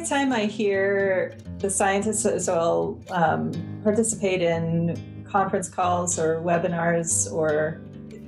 every time I hear the scientists will um, participate in conference calls or webinars or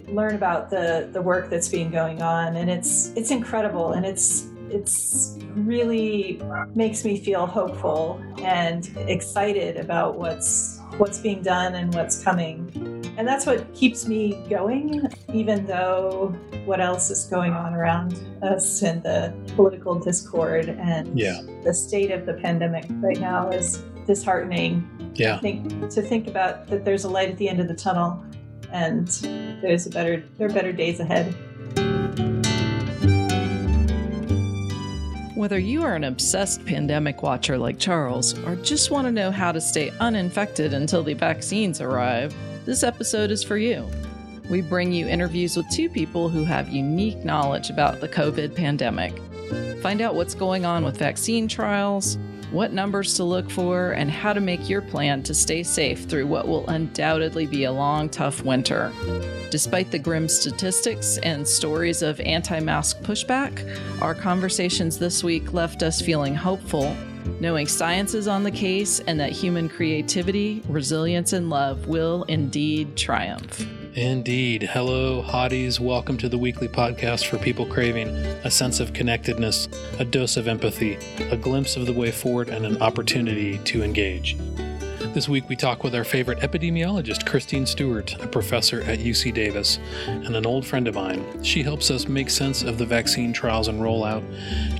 learn about the the work that's been going on, and it's it's incredible, and it's it's really makes me feel hopeful and excited about what's what's being done and what's coming. And that's what keeps me going, even though what else is going on around us and the political discord and Yeah. the state of the pandemic right now is disheartening. Yeah. I think to think about that there's a light at the end of the tunnel and there's a better there are better days ahead. Whether you are an obsessed pandemic watcher like Charles or just want to know how to stay uninfected until the vaccines arrive, this episode is for you. We bring you interviews with two people who have unique knowledge about the COVID pandemic. Find out what's going on with vaccine trials, what numbers to look for, and how to make your plan to stay safe through what will undoubtedly be a long, tough winter. Despite the grim statistics and stories of anti mask pushback, our conversations this week left us feeling hopeful, knowing science is on the case and that human creativity, resilience, and love will indeed triumph. Indeed. Hello, hotties. Welcome to the weekly podcast for people craving a sense of connectedness, a dose of empathy, a glimpse of the way forward, and an opportunity to engage. This week, we talk with our favorite epidemiologist, Christine Stewart, a professor at UC Davis and an old friend of mine. She helps us make sense of the vaccine trials and rollout.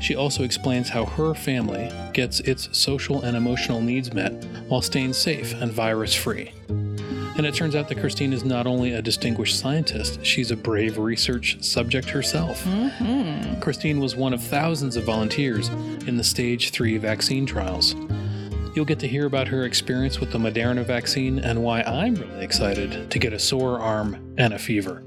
She also explains how her family gets its social and emotional needs met while staying safe and virus free. And it turns out that Christine is not only a distinguished scientist, she's a brave research subject herself. Mm-hmm. Christine was one of thousands of volunteers in the stage 3 vaccine trials. You'll get to hear about her experience with the Moderna vaccine and why I'm really excited to get a sore arm and a fever.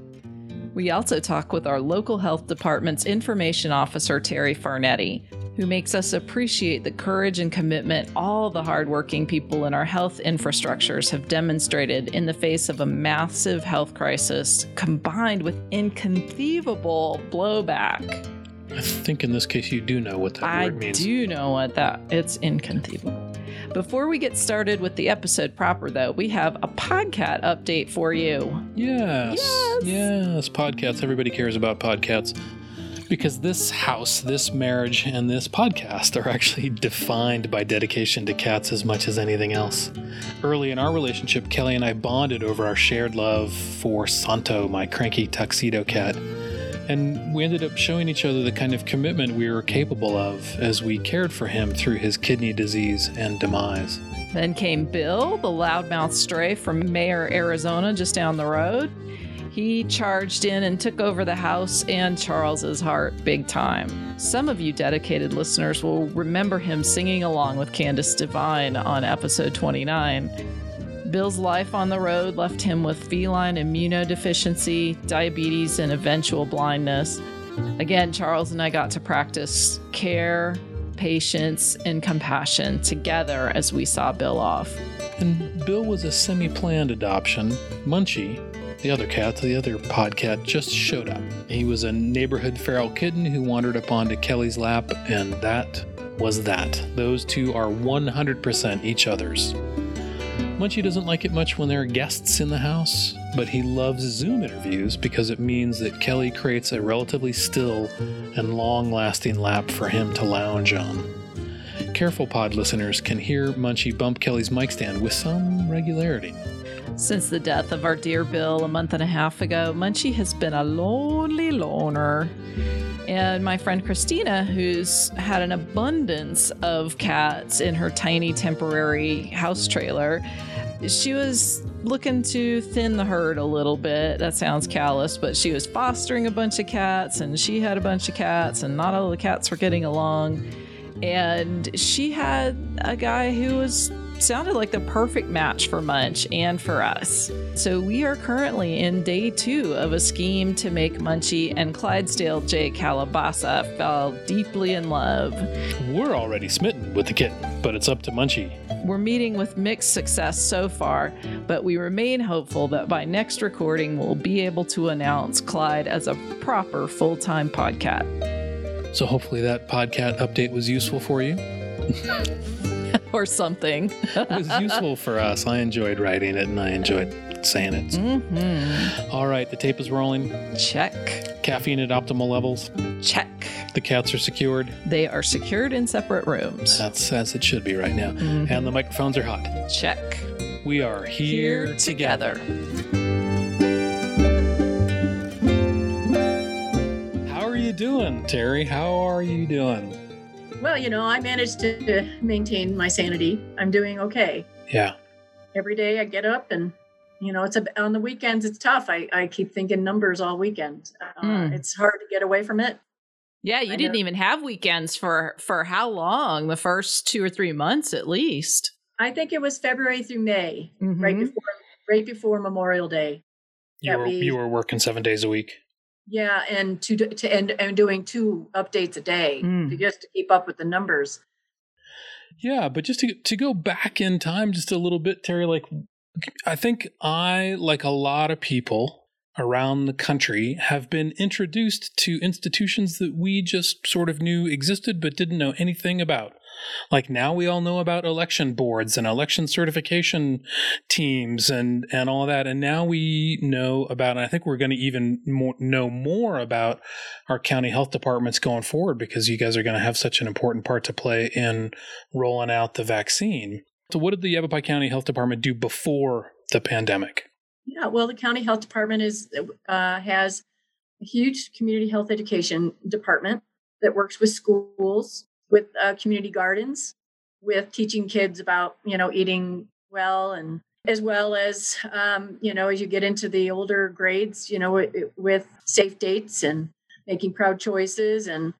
We also talk with our local health department's information officer, Terri Farneti, who makes us appreciate the courage and commitment all the hardworking people in our health infrastructures have demonstrated in the face of a massive health crisis combined with inconceivable blowback. I think in this case you do know what that I word means. I do know what that it's inconceivable. Before we get started with the episode proper though, we have a podcast update for you. Yes. Yes. Yes. Podcasts. Everybody cares about podcasts. Because this house, this marriage, and this podcast are actually defined by dedication to cats as much as anything else. Early in our relationship, Kelly and I bonded over our shared love for Santo, my cranky tuxedo cat. And we ended up showing each other the kind of commitment we were capable of as we cared for him through his kidney disease and demise. Then came Bill, the loudmouth stray from Mayer, Arizona, just down the road. He charged in and took over the house and Charles's heart big time. Some of you dedicated listeners will remember him singing along with Candace Devine on episode 29. Bill's life on the road left him with feline immunodeficiency, diabetes, and eventual blindness. Again, Charles and I got to practice care, patience, and compassion together as we saw Bill off. And Bill was a semi planned adoption. Munchie, the other cat, the other podcat, just showed up. He was a neighborhood feral kitten who wandered up onto Kelly's lap, and that was that. Those two are 100% each other's. Munchie doesn't like it much when there are guests in the house, but he loves Zoom interviews because it means that Kelly creates a relatively still and long lasting lap for him to lounge on. Careful pod listeners can hear Munchie bump Kelly's mic stand with some regularity. Since the death of our dear Bill a month and a half ago, Munchie has been a lonely loner. And my friend Christina, who's had an abundance of cats in her tiny temporary house trailer, she was looking to thin the herd a little bit. That sounds callous, but she was fostering a bunch of cats, and she had a bunch of cats, and not all the cats were getting along. And she had a guy who was sounded like the perfect match for Munch and for us. So we are currently in day two of a scheme to make Munchie and Clydesdale J. Calabasa fall deeply in love. We're already smitten with the kitten, but it's up to Munchie. We're meeting with mixed success so far, but we remain hopeful that by next recording we'll be able to announce Clyde as a proper full time podcat. So hopefully that podcat update was useful for you. or something. it was useful for us. I enjoyed writing it and I enjoyed saying it. hmm All right, the tape is rolling. Check. Caffeine at optimal levels. Check. The cats are secured. They are secured in separate rooms. That's as it should be right now. Mhm. And the microphones are hot. Check. We are here, together. How are you doing, Terri? How are you doing? Well, you know, I managed to maintain my sanity. I'm doing okay. Yeah. Every day I get up and, you know, it's a, on the weekends, it's tough. I, I keep thinking numbers all weekend. Uh, Mm. It's hard to get away from it. Yeah, you I didn't know. even have weekends for for how long? The first two or three months at least. I think it was February through May, right Mhm. before right before Memorial Day. You Yeah, were we- you were working seven days a week. Yeah, and to to and, and doing two updates a day Mm. to just to keep up with the numbers. Yeah, but just to to go back in time just a little bit, Terri, like I think I, like a lot of people around the country, have been introduced to institutions that we just sort of knew existed but didn't know anything about. Like now we all know about election boards and election certification teams and and all that, and now we know about. And I think we're going to even more, know more about our county health departments going forward because you guys are going to have such an important part to play in rolling out the vaccine. So, what did the Yavapai County Health Department do before the pandemic? Yeah, well, the county health department is uh, has a huge community health education department that works with schools, with uh, community gardens, with teaching kids about you know eating well, and as well as um, you know as you get into the older grades, you know it, with safe dates and making proud choices, and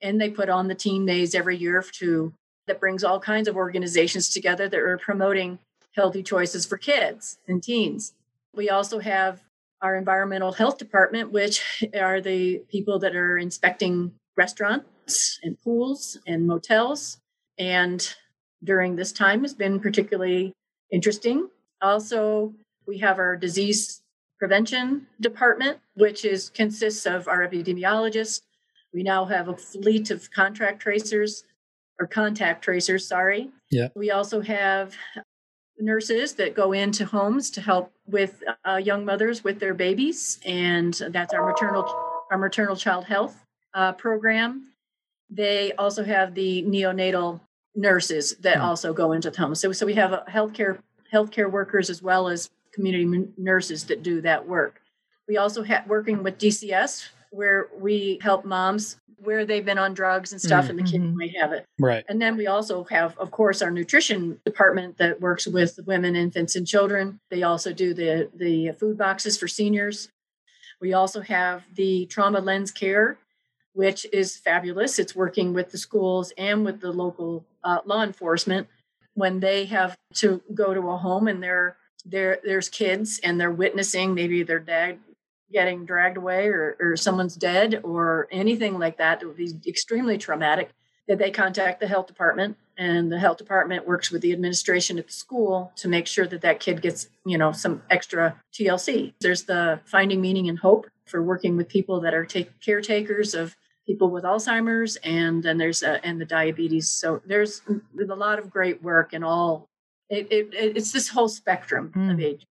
and they put on the team days every year to that brings all kinds of organizations together that are promoting healthy choices for kids and teens. We also have our environmental health department, which are the people that are inspecting restaurants and pools and motels. And during this time has been particularly interesting. Also, we have our disease prevention department, which is consists of our epidemiologists. We now have a fleet of contract tracers or contact tracers, sorry. Yeah. We also have nurses that go into homes to help with uh, young mothers with their babies, and that's our maternal our maternal child health uh, program. They also have the neonatal nurses that Hmm. also go into the homes. So, so we have uh, healthcare healthcare workers as well as community nurses that do that work. We also have working with DCS where we help moms where they've been on drugs and stuff, Mm. and the kid Mhm. might have it. Right. And then we also have, of course, our nutrition department that works with women, infants, and children. They also do the, the food boxes for seniors. We also have the trauma lens care, which is fabulous. It's working with the schools and with the local uh, law enforcement when they have to go to a home and there there there's kids and they're witnessing maybe their dad getting dragged away or, or someone's dead or anything like that it would be extremely traumatic that they contact the health department. And the health department works with the administration at the school to make sure that that kid gets you know some extra tlc there's the finding meaning and hope for working with people that are take, caretakers of people with alzheimer's. And then there's uh, and the diabetes. So there's a lot of great work and all it, it, it's this whole spectrum of Mm. age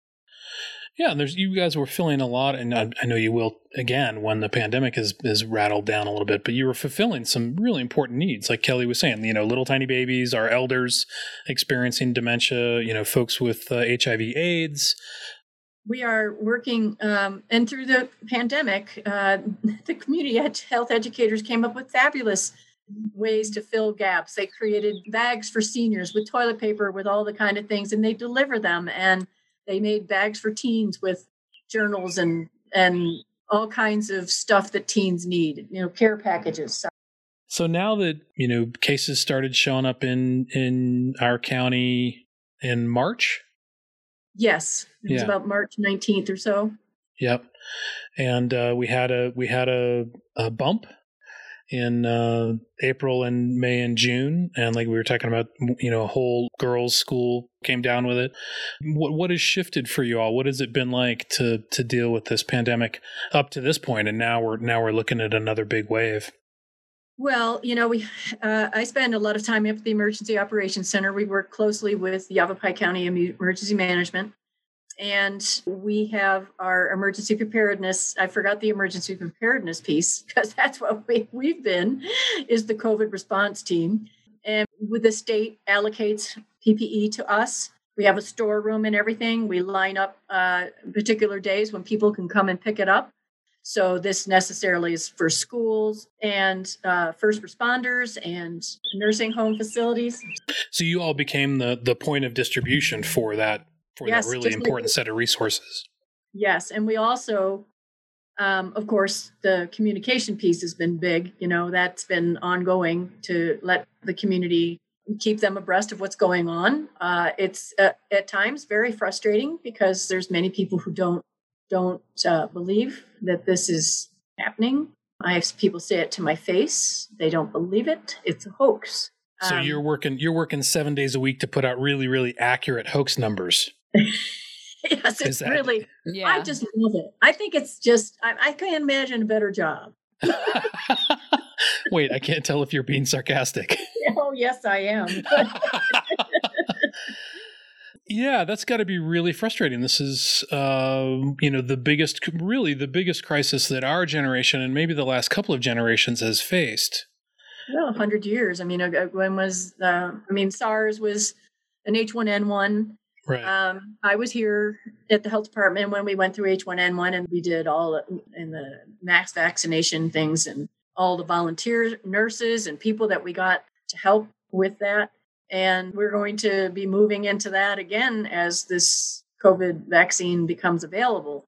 Yeah, and there's you guys were filling a lot, and I, I know you will again when the pandemic is is rattled down a little bit. But you were fulfilling some really important needs, like Kelly was saying. You know, little tiny babies, our elders experiencing dementia. You know, folks with uh, HIV/AIDS. we are working um, and through the pandemic uh, the community health educators came up with fabulous ways to fill gaps they created bags for seniors with toilet paper with all the kind of things and they deliver them and they made bags for teens with journals and and all kinds of stuff that teens need you know care packages So So now that you know cases started showing up in in our county in March. yes it was Yeah. about march 19th or so Yep. And uh, we had a we had a, a bump in uh, April and May and June, and like we were talking about, you know, a whole girls' school came down with it. What what has shifted for you all? What has it been like to to deal with this pandemic up to this point? And now we're now we're looking at another big wave. Well, you know, we uh, I spend a lot of time at the Emergency Operations Center. We work closely with Yavapai County Emergency Management, and we have our emergency preparedness. I forgot the emergency preparedness piece because that's what we, we've been is the COVID response team. And with the state allocates PPE to us, we have a storeroom and everything. We line up uh, particular days when people can come and pick it up. So this necessarily is for schools and uh, first responders and nursing home facilities. So you all became the the point of distribution for that for yes, that really important like, set of resources. Yes, and we also, um, of course, the communication piece has been big. You know, that's been ongoing to let the community keep them abreast of what's going on. Uh, it's uh, at times very frustrating because there's many people who don't don't uh, believe that this is happening. I have people say it to my face. They don't believe it. It's a hoax. So um, you're working you're working seven days a week to put out really really accurate hoax numbers. yes, it's that, really. Yeah. I just love it. I think it's just. I, I can't imagine a better job. Wait, I can't tell if you're being sarcastic. oh yes, I am. Yeah, that's got to be really frustrating. This is, uh, you know, the biggest, really the biggest crisis that our generation and maybe the last couple of generations has faced. Well, hundred years. I mean, uh, when was? Uh, I mean, SARS was an H1N1. Right. Um, I was here at the health department when we went through H1N1, and we did all in the mass vaccination things, and all the volunteer nurses and people that we got to help with that. And we're going to be moving into that again as this COVID vaccine becomes available.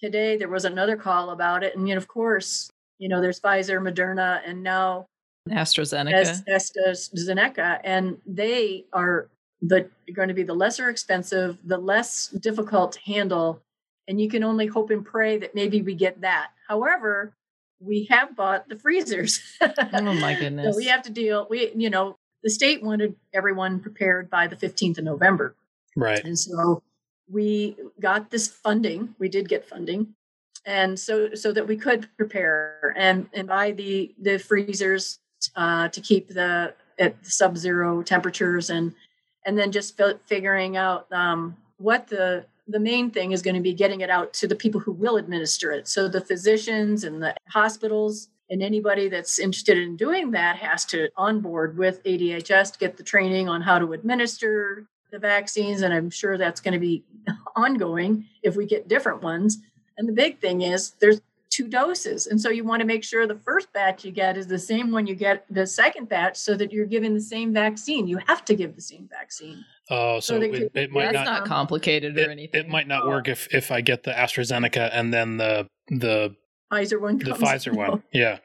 Today, there was another call about it. And, you know, of course, you know, there's Pfizer, Moderna, and now AstraZeneca. AstraZeneca. And they are the going to be the lesser expensive, the less difficult to handle. And you can only hope and pray that maybe we get that. However, we have bought the freezers. oh my goodness. So we have to deal we you know the state wanted everyone prepared by the 15th of November. Right. And so we got this funding. We did get funding. And so so that we could prepare and and buy the the freezers uh, to keep the at sub-zero temperatures and and then just figuring out um, what the the main thing is going to be getting it out to the people who will administer it. So the physicians and the hospitals and anybody that's interested in doing that has to onboard with ADHS to get the training on how to administer the vaccines. And I'm sure that's going to be ongoing if we get different ones. And the big thing is there's two doses. And so you want to make sure the first batch you get is the same one you get the second batch so that you're giving the same vaccine. You have to give the same vaccine. Oh, so, so it, it, might not, not complicated or it, anything. It might not work if if I get the AstraZeneca and then the the Pfizer one. The Pfizer out. one, yeah.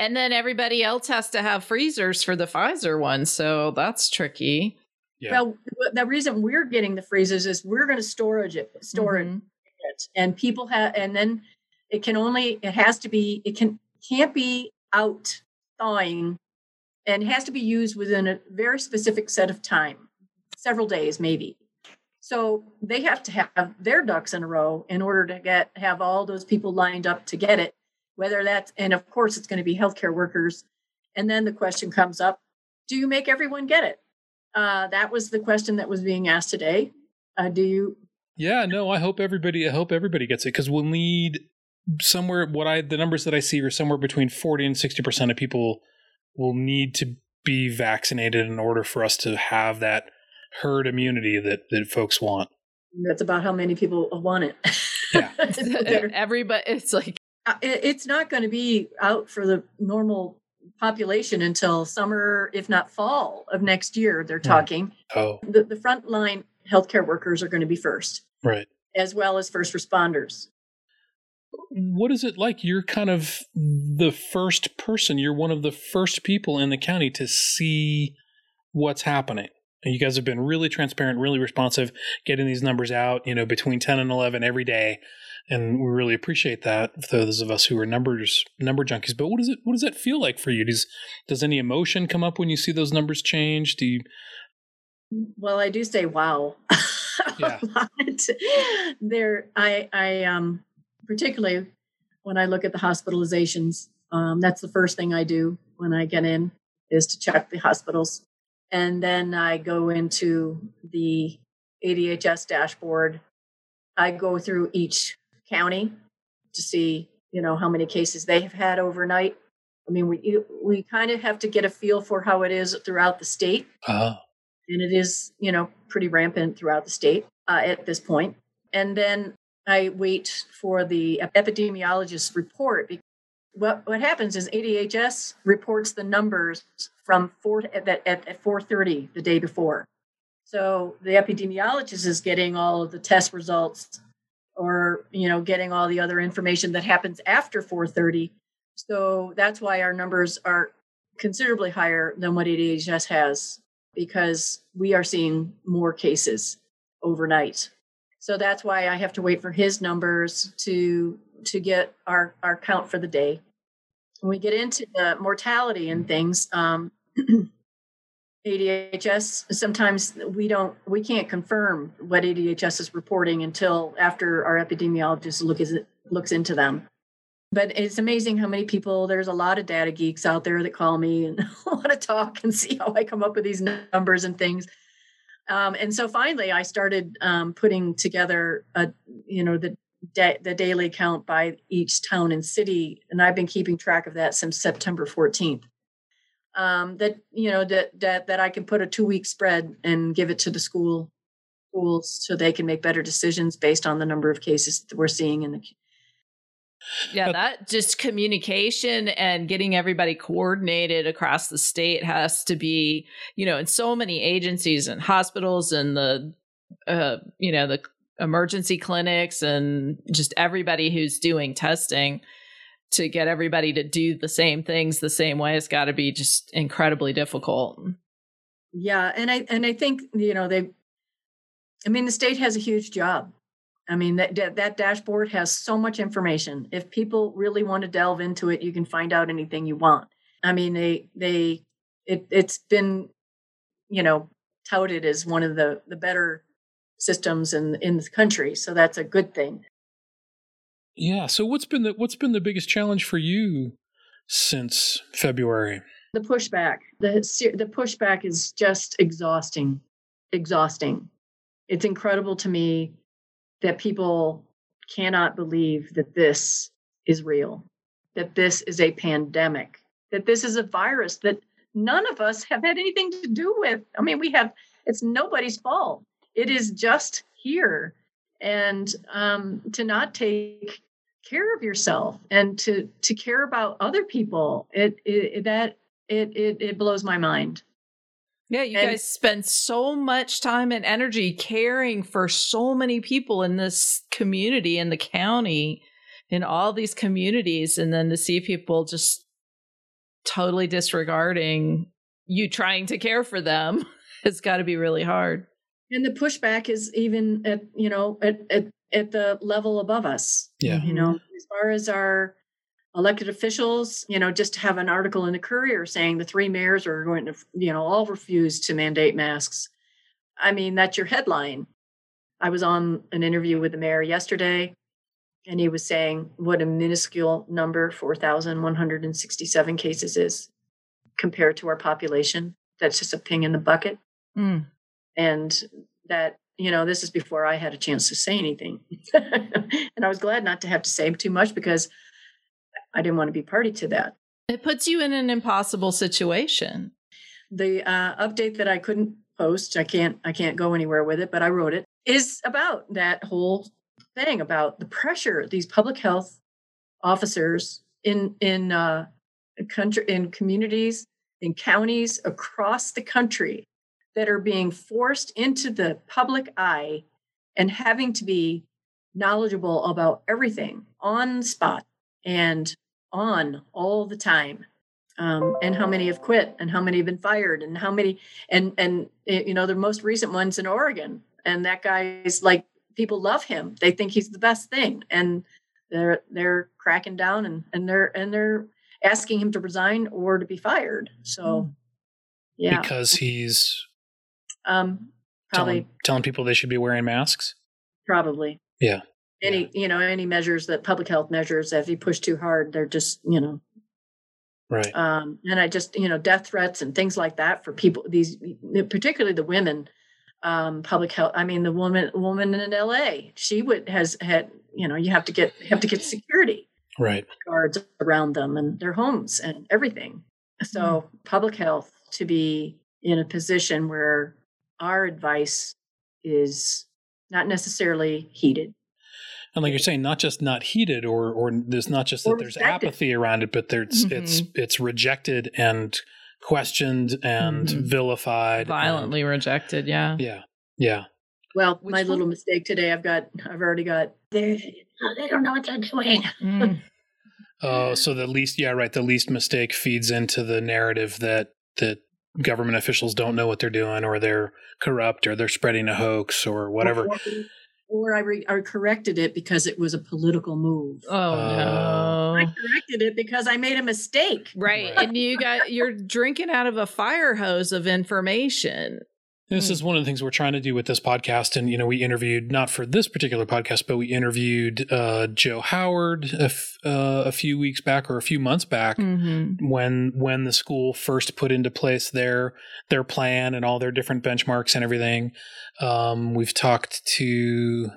And then everybody else has to have freezers for the Pfizer one, so that's tricky. Yeah. Well, the reason we're getting the freezers is we're going to storage it, store mm-hmm. it, and people have, and then it can only, it has to be, it can can't be out thawing, and has to be used within a very specific set of time, several days maybe. So they have to have their ducks in a row in order to get have all those people lined up to get it. Whether that's and of course it's going to be healthcare workers. And then the question comes up: Do you make everyone get it? Uh, that was the question that was being asked today. Uh, do you? Yeah, no. I hope everybody. I hope everybody gets it because we'll need somewhere. What I the numbers that I see are somewhere between forty and sixty percent of people will need to be vaccinated in order for us to have that herd immunity that that folks want. That's about how many people want it. Yeah, everybody. It's like uh, it's not going to be out for the normal population until summer, if not fall of next year. They're talking. Oh, the, the frontline healthcare workers are going to be first, right, as well as first responders. What is it like? You're kind of the first person. You're one of the first people in the county to see what's happening. You guys have been really transparent, really responsive, getting these numbers out, you know, between 10 and 11 every day. And we really appreciate that for those of us who are numbers number junkies. But what does it what does that feel like for you? Does does any emotion come up when you see those numbers change? Do you Well, I do say wow. Yeah. there I I um particularly when I look at the hospitalizations Um, that's the first thing I do when I get in is to check the hospitals. And then I go into the ADHS dashboard. I go through each county to see, you know, how many cases they have had overnight. I mean, we we kind of have to get a feel for how it is throughout the state, Oh, and it is, you know, pretty rampant throughout the state uh, at this point. And then I wait for the epidemiologist's report. What what happens is ADHS reports the numbers from four at at, at four thirty the day before. So the epidemiologist is getting all of the test results, or you know, getting all the other information that happens after four thirty. So that's why our numbers are considerably higher than what ADHS has because we are seeing more cases overnight. So that's why I have to wait for his numbers to to get our our count for the day. When we get into the mortality and things, um, ADHS sometimes we don't we can't confirm what ADHS is reporting until after our epidemiologist look is, looks into them. But it's amazing how many people there's a lot of data geeks out there that call me and want to talk and see how I come up with these numbers and things. Um, and so finally, I started um, putting together a you know the da- the daily count by each town and city, and I've been keeping track of that since September 14th um, that you know that that that I can put a two week spread and give it to the school schools so they can make better decisions based on the number of cases that we're seeing in the yeah that just communication and getting everybody coordinated across the state has to be you know in so many agencies and hospitals and the uh you know the emergency clinics and just everybody who's doing testing to get everybody to do the same things the same way has got to be just incredibly difficult. Yeah, and I and I think you know they I mean the state has a huge job. I mean that that dashboard has so much information. If people really want to delve into it, you can find out anything you want. I mean they they it it's been you know touted as one of the the better systems in in the country, so that's a good thing. Yeah. So what's been the what's been the biggest challenge for you since February? The pushback. The the pushback is just exhausting. Exhausting. It's incredible to me that people cannot believe that this is real. That this is a pandemic. That this is a virus that none of us have had anything to do with. I mean, we have it's nobody's fault. It is just here and um, to not take care of yourself and to to care about other people it, it that it, it it blows my mind yeah you and, guys spend so much time and energy caring for so many people in this community in the county in all these communities and then to see people just totally disregarding you trying to care for them has got to be really hard and the pushback is even at you know at, at at the level above us. Yeah. You know, as far as our elected officials, you know, just to have an article in the Courier saying the three mayors are going to, you know, all refuse to mandate masks. I mean, that's your headline. I was on an interview with the mayor yesterday, and he was saying what a minuscule number 4,167 cases is compared to our population. That's just a ping in the bucket. Mm. And that you know, this is before I had a chance to say anything. and I was glad not to have to say too much because I didn't want to be party to that. It puts you in an impossible situation. The uh, update that I couldn't post, I can't I can't go anywhere with it, but I wrote it, is about that whole thing about the pressure these public health officers in in uh, country in communities in counties across the country that are being forced into the public eye and having to be knowledgeable about everything on spot and on all the time um, and how many have quit and how many have been fired and how many and and eh, you know the most recent ones in oregon and that guy's like people love him they think he's the best thing and they're they're cracking down and and they're and they're asking him to resign or to be fired so hmm. yeah because he's um, probably telling, telling people they should be wearing masks. Probably. Yeah. Any you know any measures that public health measures if you push too hard they're just you know Right. Um, and I just, you know, death threats and things like that for people, these, particularly the women, um, public health. I mean, the woman, woman in LA, she would, has had, you know, you have to get, have to get security Right. guards around them and their homes and everything. So Hmm. public health to be in a position where our advice is not necessarily heeded. And like you're saying, not just not heated, or or there's not just that there's rejected. apathy around it, but there's it's Mhm. it's rejected and questioned and Mhm. vilified, and- Violently rejected. Yeah. yeah, yeah. Well, Which my little mistake today, I've got, I've already got, they, they don't know what they're doing. Mm. Oh, so the least, yeah, right. The least mistake feeds into the narrative that that government officials don't know what they're doing, or they're corrupt, or they're spreading a hoax, or whatever. Or, I, re, I corrected it because it was a political move. Oh no. I corrected it because I made a mistake. Right. Right. And you got you're drinking out of a fire hose of information. This Hmm. is one of the things we're trying to do with this podcast. And, you know, we interviewed, not for this particular podcast, but we interviewed uh, Joe Howard a, f- uh, a few weeks back or a few months back Mm-hmm. when when the school first put into place their their plan and all their different benchmarks and everything. Um, we've talked to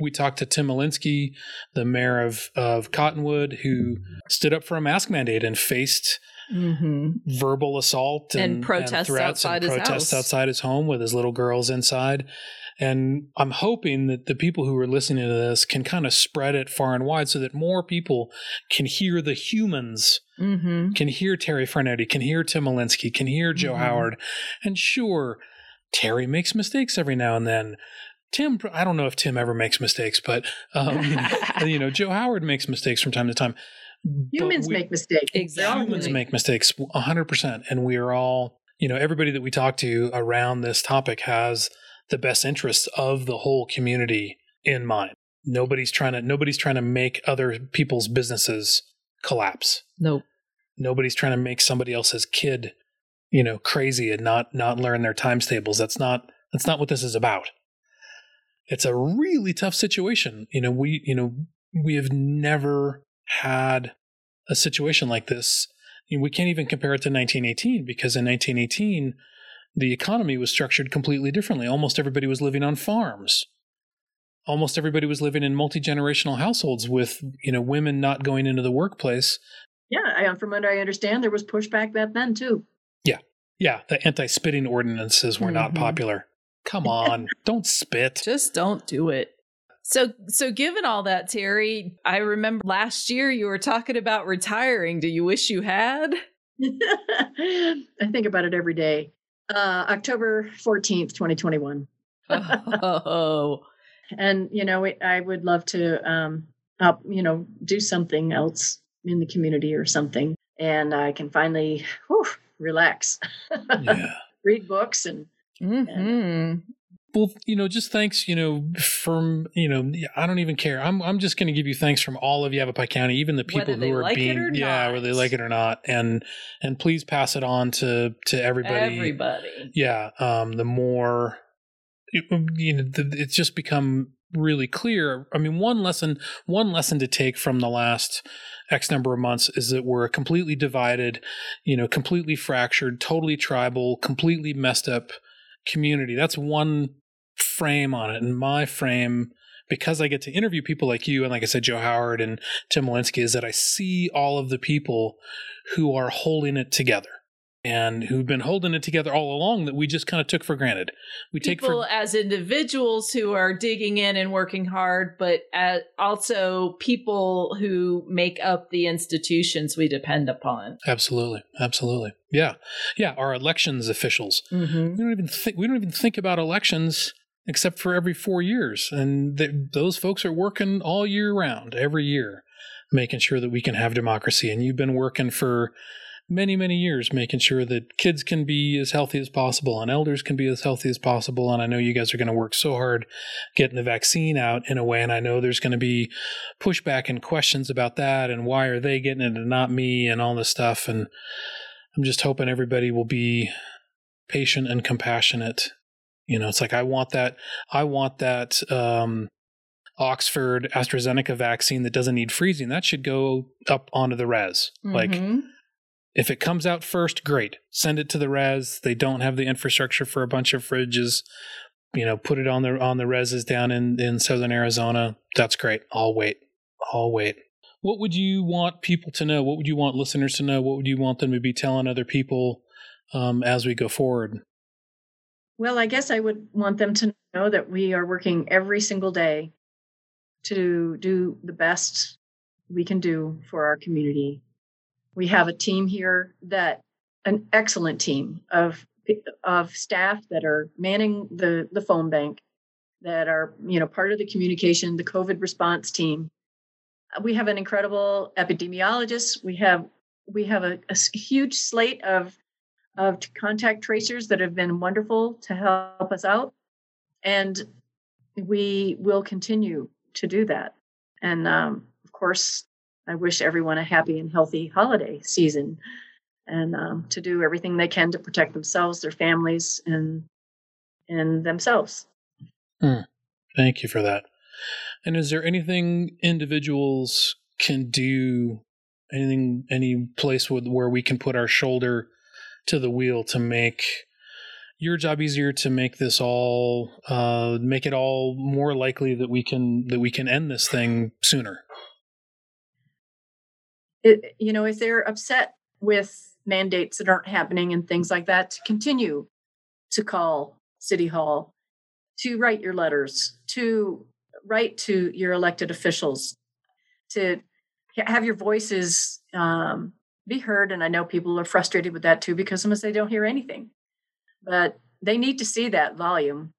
we talked to Tim Elinski, the mayor of, of Cottonwood, who stood up for a mask mandate and faced Mm-hmm. verbal assault and, And protests threats outside and his protests house. outside his home with his little girls inside. And I'm hoping that the people who are listening to this can kind of spread it far and wide so that more people can hear the humans, Mm-hmm. can hear Terri Farneti, can hear Tim Elinski, can hear Joe Mhm. Howard. And sure, Terri makes mistakes every now and then. Tim, I don't know if Tim ever makes mistakes, but um, you know, Joe Howard makes mistakes from time to time. But Humans we- make mistakes. Exactly. humans make mistakes 100% and we are all you know everybody that we talk to around this topic has the best interests of the whole community in mind nobody's trying to nobody's trying to make other people's businesses collapse Nope. nobody's trying to make somebody else's kid you know crazy and not not learn their times tables that's not that's not what this is about it's a really tough situation you know we you know we have never had a situation like this we can't even compare it to 1918 because in 1918 the economy was structured completely differently almost everybody was living on farms almost everybody was living in multi-generational households with you know women not going into the workplace Yeah, I, from what I understand, there was pushback back then too. Yeah, yeah. the anti-spitting ordinances were not Mhm. popular. Come on, don't spit. Just don't do it. So so given all that, Terri, I remember last year you were talking about retiring. Do you wish you had? I think about it every day. Uh, October 14th, 2021. Oh. And, you know, I would love to, um, uh, you know, do something else in the community or something. And I can finally whew, relax, Yeah. read books and hmm Well, you know, just thanks, you know, from, you know, I don't even care. I'm I'm just going to give you thanks from all of Yavapai County, even the people Whether who are like it being yeah, whether they like it or not. And and please pass it on to to everybody. Everybody. yeah um the more you know the, it's just become really clear i mean one lesson one lesson to take from the last x number of months is that we're a completely divided you know completely fractured totally tribal completely messed up community that's one frame on it and my frame because i get to interview people like you and like i said joe howard and tim Elinski, is that i see all of the people who are holding it together and who've been holding it together all along that we just kind of took for granted. We take People for as individuals who are digging in and working hard, but as also people who make up the institutions we depend upon. absolutely, absolutely, yeah, yeah. Our elections officials. Mm-hmm. We don't even think we don't even think about elections except for every four years, and th- those folks are working all year round, every year, making sure that we can have democracy. And you've been working for many many years making sure that kids can be as healthy as possible and elders can be as healthy as possible. And i know you guys are going to work so hard getting the vaccine out in a way and i know there's going to be pushback and questions about that and why are they getting it and not me and all this stuff. And i'm just hoping everybody will be patient and compassionate you know it's like i want that i want that um Oxford AstraZeneca vaccine that doesn't need freezing, that should go up onto the res. Like Mhm. If it comes out first, great. Send it to the res. They don't have the infrastructure for a bunch of fridges. You know, put it on the on the reses down in in southern Arizona. That's great. I'll wait. I'll wait. What would you want people to know? What would you want listeners to know? What would you want them to be telling other people um, as we go forward? Well, I guess I would want them to know that we are working every single day to do the best we can do for our community. We have a team here that an excellent team of of staff that are manning the the phone bank that are you know part of the communication the covid response team we have an incredible epidemiologist we have we have a, a huge slate of of contact tracers that have been wonderful to help us out. And we will continue to do that. And um, of course i wish everyone a happy and healthy holiday season and um, to do everything they can to protect themselves their families and and themselves. Hmm. thank you for that. And is there anything individuals can do anything any place with, where we can put our shoulder to the wheel to make your job easier to make this all uh, make it all more likely that we can that we can end this thing sooner. It, you know if they're upset with mandates that aren't happening and things like that to continue to call city hall to write your letters to write to your elected officials to have your voices um, be heard. And I know people are frustrated with that too because sometimes they don't hear anything, but they need to see that volume.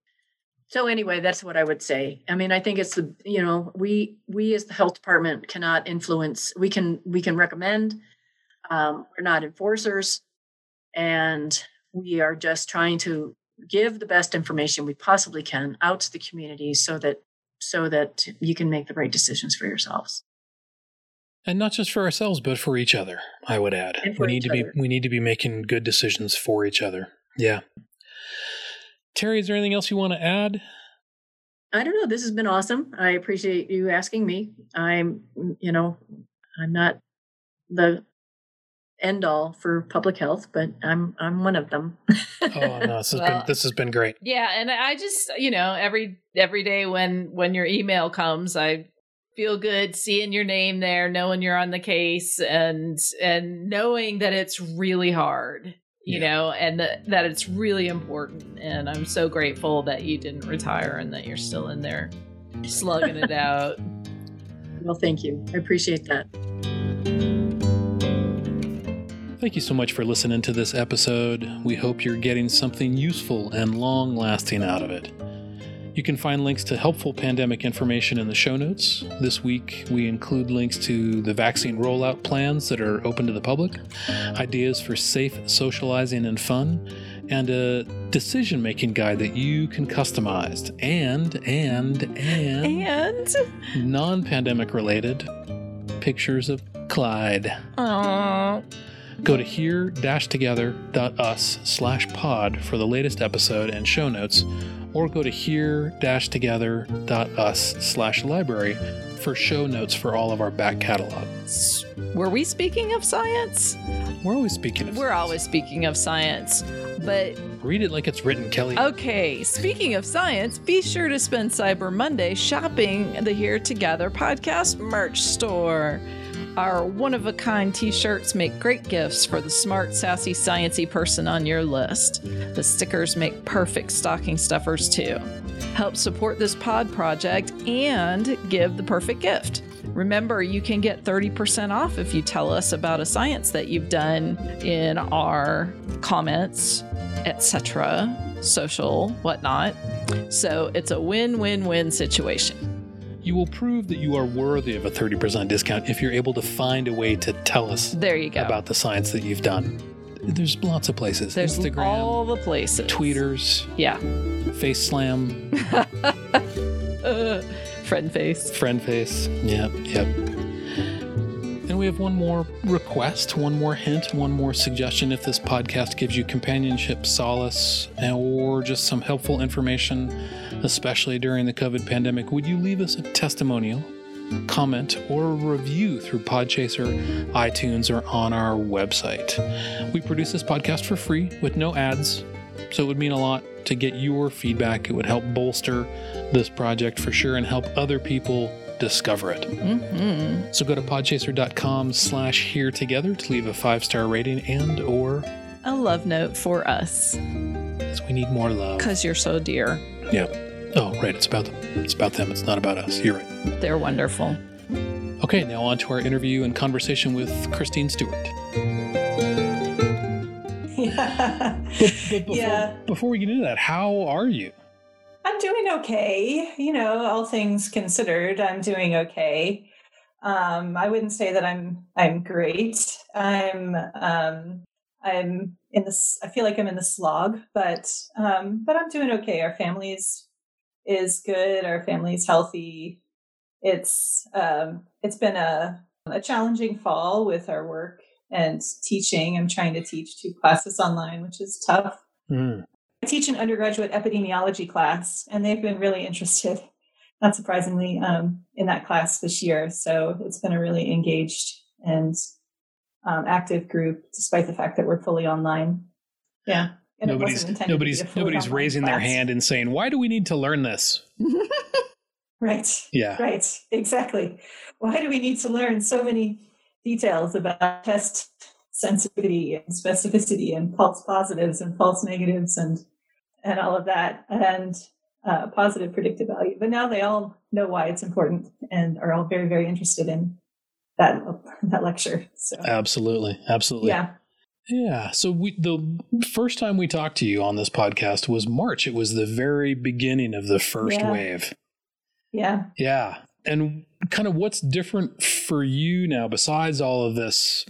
So anyway, that's what I would say. I mean, I think it's the you know we we as the health department cannot influence. We can we can recommend. Um, we're not enforcers, and we are just trying to give the best information we possibly can out to the community so that so that you can make the right decisions for yourselves and not just for ourselves but for each other i would add. We need to be we need to be making good decisions for each other. Yeah. Terri is there anything else you want to add? I don't know. This has been awesome. I appreciate you asking me. I'm you know i'm not the end all for public health, but I'm I'm one of them. oh no, this has well, been this has been great. Yeah, and I just you know every every day when when your email comes, I feel good seeing your name there, knowing you're on the case, and and knowing that it's really hard. You yeah. know, and that, that it's really important. And I'm so grateful that you didn't retire and that you're still in there slugging it out. Well, thank you. I appreciate that. Thank you so much for listening to this episode. We hope you're getting something useful and long lasting out of it. You can find links to helpful pandemic information in the show notes. This week, we include links to the vaccine rollout plans that are open to the public, ideas for safe socializing and fun, and a decision making guide that you can customize. And, and, and, and non pandemic related pictures of Clyde. Aww. Go to here-together.us slash pod for the latest episode and show notes, or go to here-together.us slash library for show notes for all of our back catalog. Were we speaking of science? We're always speaking of We're science. always speaking of science, but... Read it like it's written, Kelly. Okay, speaking of science, be sure to spend Cyber Monday shopping the Here Together podcast merch store. Our one of a kind t shirts make great gifts for the smart, sassy, sciency person on your list. The stickers make perfect stocking stuffers too. Help support this pod project and give the perfect gift. Remember, you can get 30% off if you tell us about a science that you've done in our comments, etc., social, whatnot. So it's a win win win situation. You will prove that you are worthy of a 30% discount if you're able to find a way to tell us there you go. about the science that you've done. There's lots of places. There's Instagram, all the places. Tweeters. Yeah. Face Slam. uh, friend face. Friend face. Yep, yep. And we have one more request, one more hint, one more suggestion. If this podcast gives you companionship, solace, or just some helpful information, especially during the COVID pandemic, would you leave us a testimonial comment, or review through Podchaser, iTunes, or on our website. We produce this podcast for free with no ads, so it would mean a lot to get your feedback. It would help bolster this project for sure and help other people discover it. Mm-hmm. So go to podchaser.com slash here together to leave a five-star rating and or A love note for us because we need more love. because you're so dear. Yeah. Oh, right. It's about them. It's about them. It's not about us. You're right. They're wonderful. Okay, now on to our interview and conversation with Christine Stewart. yeah. But, but before, Yeah. before we get into that, how are you? I'm doing okay. You know, all things considered, I'm doing okay. Um, I wouldn't say that I'm I'm great. I'm um, I'm in this. I feel like I'm in the slog, but um, but I'm doing okay. Our family's is good. Our family's healthy. It's um, it's been a a challenging fall with our work and teaching. I'm trying to teach two classes online, which is tough. Mm. I teach an undergraduate epidemiology class, and they've been really interested, not surprisingly, um, in that class this year. So it's been a really engaged and um, active group, despite the fact that we're fully online. Yeah, and Nobody's wasn't intended to be nobody's nobody's raising their class. hand and saying, "Why do we need to learn this?" Right, Yeah. right, exactly. Why do we need to learn so many details about test sensitivity and specificity and false positives and false negatives and and all of that and uh, positive predictive value? But now they all know why it's important and are all very very interested in that that lecture. So Absolutely. Absolutely. yeah, Yeah. So we the first time we talked to you on this podcast was March. It was the very beginning of the first Yeah. wave. yeah. Yeah. And kind of what's different for you now besides all of this,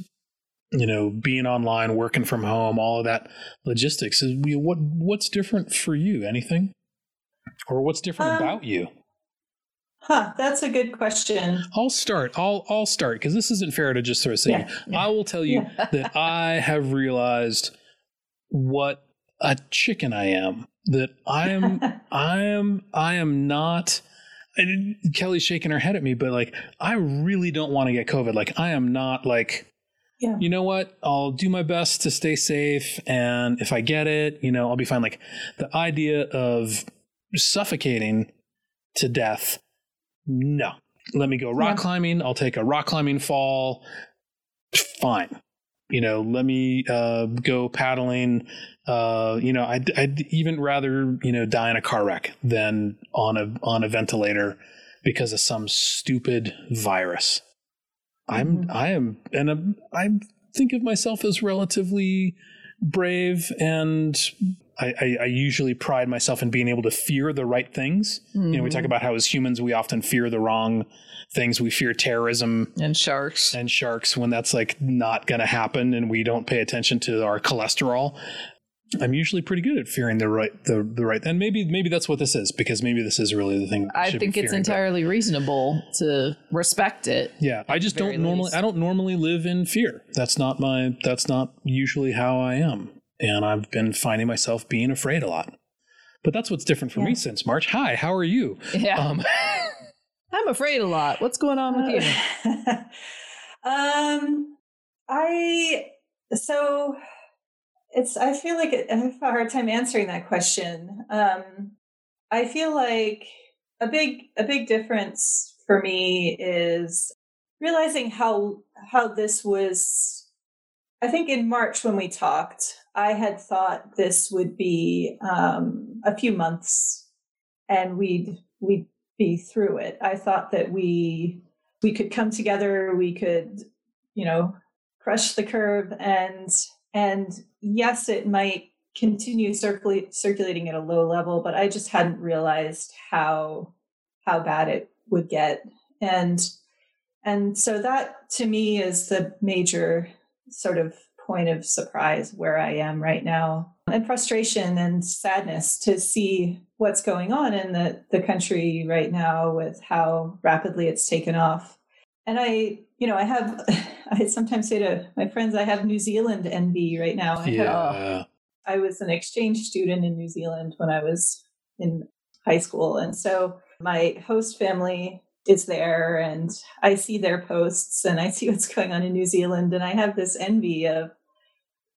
you know, being online, working from home, all of that logistics is we- what what's different for you? Anything? Or what's different Um, about you? Huh, that's a good question. I'll start. I'll I'll start because this isn't fair to just sort of say. Yeah, I will tell you Yeah. that I have realized what a chicken I am. That I am I am I am not. And Kelly's shaking her head at me, but like I really don't want to get COVID. Like I am not like Yeah. you know what? I'll do my best to stay safe, and if I get it, you know, I'll be fine. Like the idea of suffocating to death, no. Let me go rock Yeah. climbing. I'll take a rock climbing fall. Fine. You know, let me uh, go paddling. Uh, you know, I'd, I'd even rather you know die in a car wreck than on a on a ventilator because of some stupid virus. I'm Mhm. I am and I'm, I think of myself as relatively brave and I, I, I usually pride myself in being able to fear the right things. You know, we talk Mhm. about how as humans we often fear the wrong things. We fear terrorism and sharks. and sharks when that's like not going to happen and we don't pay attention to our cholesterol. I'm usually pretty good at fearing the right the, the right and maybe maybe that's what this is because maybe this is really the thing. I think it's entirely reasonable to respect it. yeah, I just don't normally. least. I don't normally live in fear. That's not my. That's not usually how I am, and I've been finding myself being afraid a lot. But that's what's different for me since March. Hi, how are you? Yeah. Um, I'm afraid a lot. What's going on with you? um, I so it's. I feel like I have a hard time answering that question. Um, I feel like a big a big difference for me is realizing how how this was. I think in March when we talked, I had thought this would be um, a few months, and we'd we'd be through it. I thought that we we could come together, we could, you know, crush the curve and and yes, it might continue circulate, circulating at a low level, but I just hadn't realized how how bad it would get. And and so that to me is the major sort of point of surprise where I am right now. And frustration and sadness to see what's going on in the, the country right now with how rapidly it's taken off. And I, you know, I have, I sometimes say to my friends, I have New Zealand envy right now. I, have, yeah, I was an exchange student in New Zealand when I was in high school. And so my host family is there and I see their posts and I see what's going on in New Zealand and I have this envy of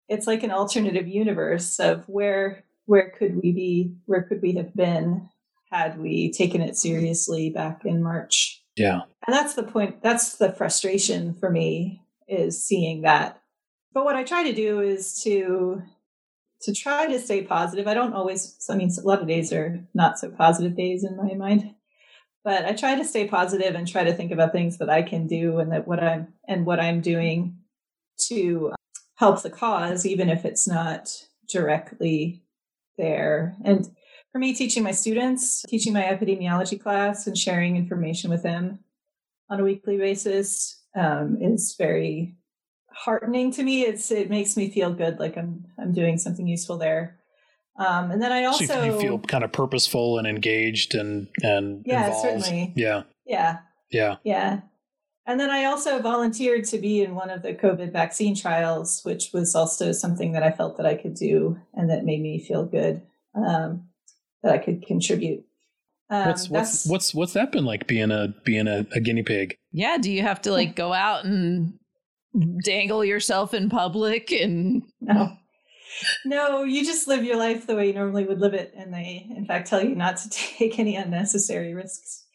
it's like an alternative universe of where where could we be where could we have been had we taken it seriously back in March. Yeah. And that's the point that's the frustration for me is seeing that. But what I try to do is to to try to stay positive. I don't always I mean a lot of days are not so positive days in my mind but I try to stay positive and try to think about things that I can do and that what I'm and what I'm doing to help the cause, even if it's not directly there. And for me, teaching my students, teaching my epidemiology class, and sharing information with them on a weekly basis um, is very heartening to me. It's it makes me feel good, like I'm I'm doing something useful there. Um, and then I also so you feel kind of purposeful and engaged and and yeah, involved. certainly. Yeah. Yeah. Yeah. Yeah. And then I also volunteered to be in one of the COVID vaccine trials, which was also something that I felt that I could do and that made me feel good um, that I could contribute. Um, what's what's what's what's that been like being a being a, a guinea pig? Yeah, do you have to like go out and dangle yourself in public and no no, you just live your life the way you normally would live it. And they, in fact, tell you not to take any unnecessary risks.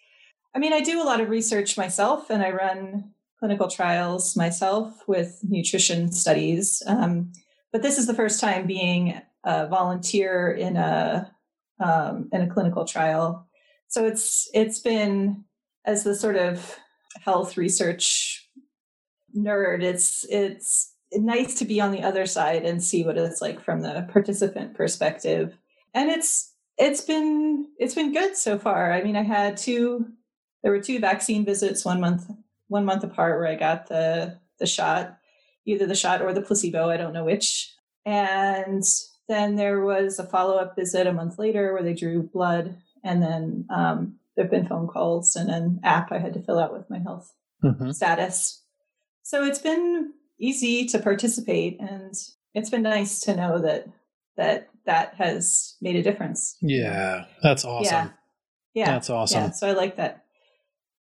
I mean, I do a lot of research myself and I run clinical trials myself with nutrition studies. Um, but this is the first time being a volunteer in a um, in a clinical trial. So it's it's been as the sort of health research nerd, it's it's nice to be on the other side and see what it's like from the participant perspective. And it's it's been it's been good so far. I mean, I had two there were two vaccine visits one month one month apart where I got the the shot, either the shot or the placebo, I don't know which. And then there was a follow-up visit a month later where they drew blood and then um, there have been phone calls and an app I had to fill out with my health mm-hmm. status. So it's been easy to participate and it's been nice to know that that that has made a difference. Yeah that's awesome. Yeah, yeah. that's awesome. yeah, so i like that.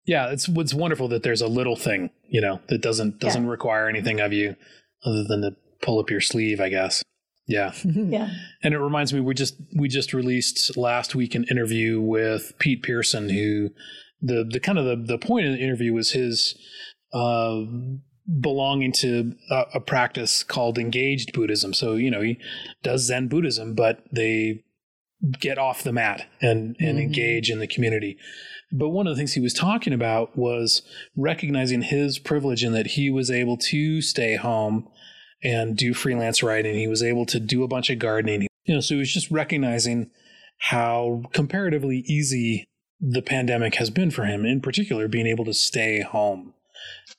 Yeah it's it's wonderful that there's a little thing you know that doesn't doesn't yeah. require anything of you other than to pull up your sleeve i guess. Yeah. Yeah. And it reminds me we just we just released last week an interview with pete pearson who the the kind of the, the point of the interview was his uh, belonging to a, a, practice called engaged Buddhism. So, you know, he does Zen Buddhism, but they get off the mat and, and mm-hmm. engage in the community. But one of the things he was talking about was recognizing his privilege in that he was able to stay home and do freelance writing. He was able to do a bunch of gardening. You know, so he was just recognizing how comparatively easy the pandemic has been for him, in particular, being able to stay home